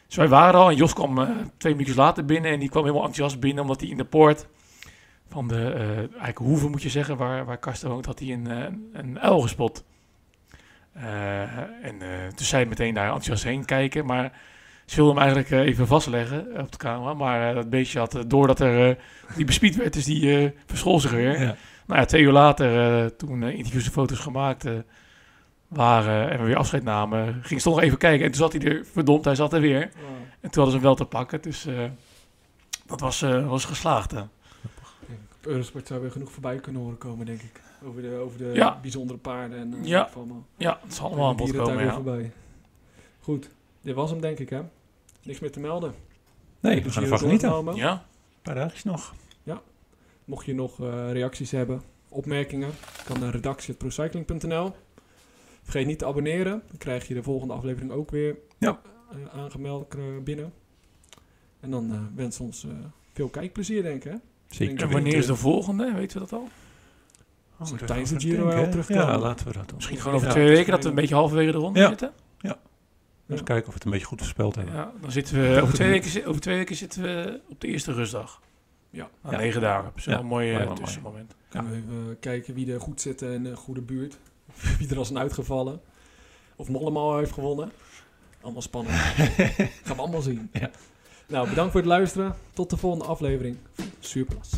S3: Dus wij waren al en Jos kwam eh, twee minuutjes later binnen en die kwam helemaal enthousiast binnen omdat hij in de poort van de, eh eigenlijk hoeve moet je zeggen, waar, waar Karsten woont, had hij een, een uil gespot. En toen zei hij meteen daar enthousiast heen kijken, maar ze wilden hem eigenlijk eh, even vastleggen op de camera. Maar eh, dat beestje had, eh, doordat er eh, die bespied werd, dus die eh verschool zich weer.
S4: Ja.
S3: Nou ja, twee uur later, eh, toen interviews en foto's gemaakt eh, waren en we weer afscheid namen, ging ze toch nog even kijken. En toen zat hij er, verdomd, hij zat er weer. En toen hadden ze hem wel te pakken, dus eh, dat was, eh, was geslaagd. hè.
S1: Op Eurosport zou weer genoeg voorbij kunnen horen komen, denk ik. Over de, over de
S3: Ja.
S1: bijzondere paarden. En, eh,
S3: Ja.
S1: allemaal.
S3: Ja, het zal allemaal aan bod komen, ja.
S1: voorbij. Goed. Dit was hem, denk ik, hè? Niks meer te melden.
S4: Nee, we gaan ervan genieten.
S3: Ja,
S4: Een paar dagjes nog.
S1: Mocht je nog eh, reacties hebben, opmerkingen, kan naar redactie.procycling.nl. Vergeet niet te abonneren. Dan krijg je de volgende aflevering ook weer
S4: Ja.
S1: eh, aangemeld eh, binnen. En dan eh wens ons eh, veel kijkplezier, denk ik. Hè?
S4: Zeker.
S1: Denk
S3: en wanneer is de volgende? Weten we dat al?
S4: Oh, moet
S1: Tijdens de
S4: even
S1: Giro wel terugkomen.
S4: Ja, laten we dat doen.
S3: Misschien gewoon over
S4: Ja.
S3: twee weken, dat we een beetje halverwege de ronde
S4: Ja.
S3: zitten.
S4: Eens kijken of we het een beetje goed voorspeld hebben.
S3: Ja, dan zitten we over twee, weken, over twee weken zitten we op de eerste rustdag.
S1: Ja.
S3: Na
S4: Ja.
S3: negen dagen. Dat is
S4: Ja.
S3: wel een mooi eh,
S4: mooi.
S3: tussenmoment.
S1: Kunnen we even kijken wie er goed zit in een goede buurt. wie er als een uitgevallen. Of Mollemaal heeft gewonnen. Allemaal spannend. Gaan we allemaal zien.
S4: Ja.
S1: Nou, bedankt voor het luisteren. Tot de volgende aflevering van Surplus.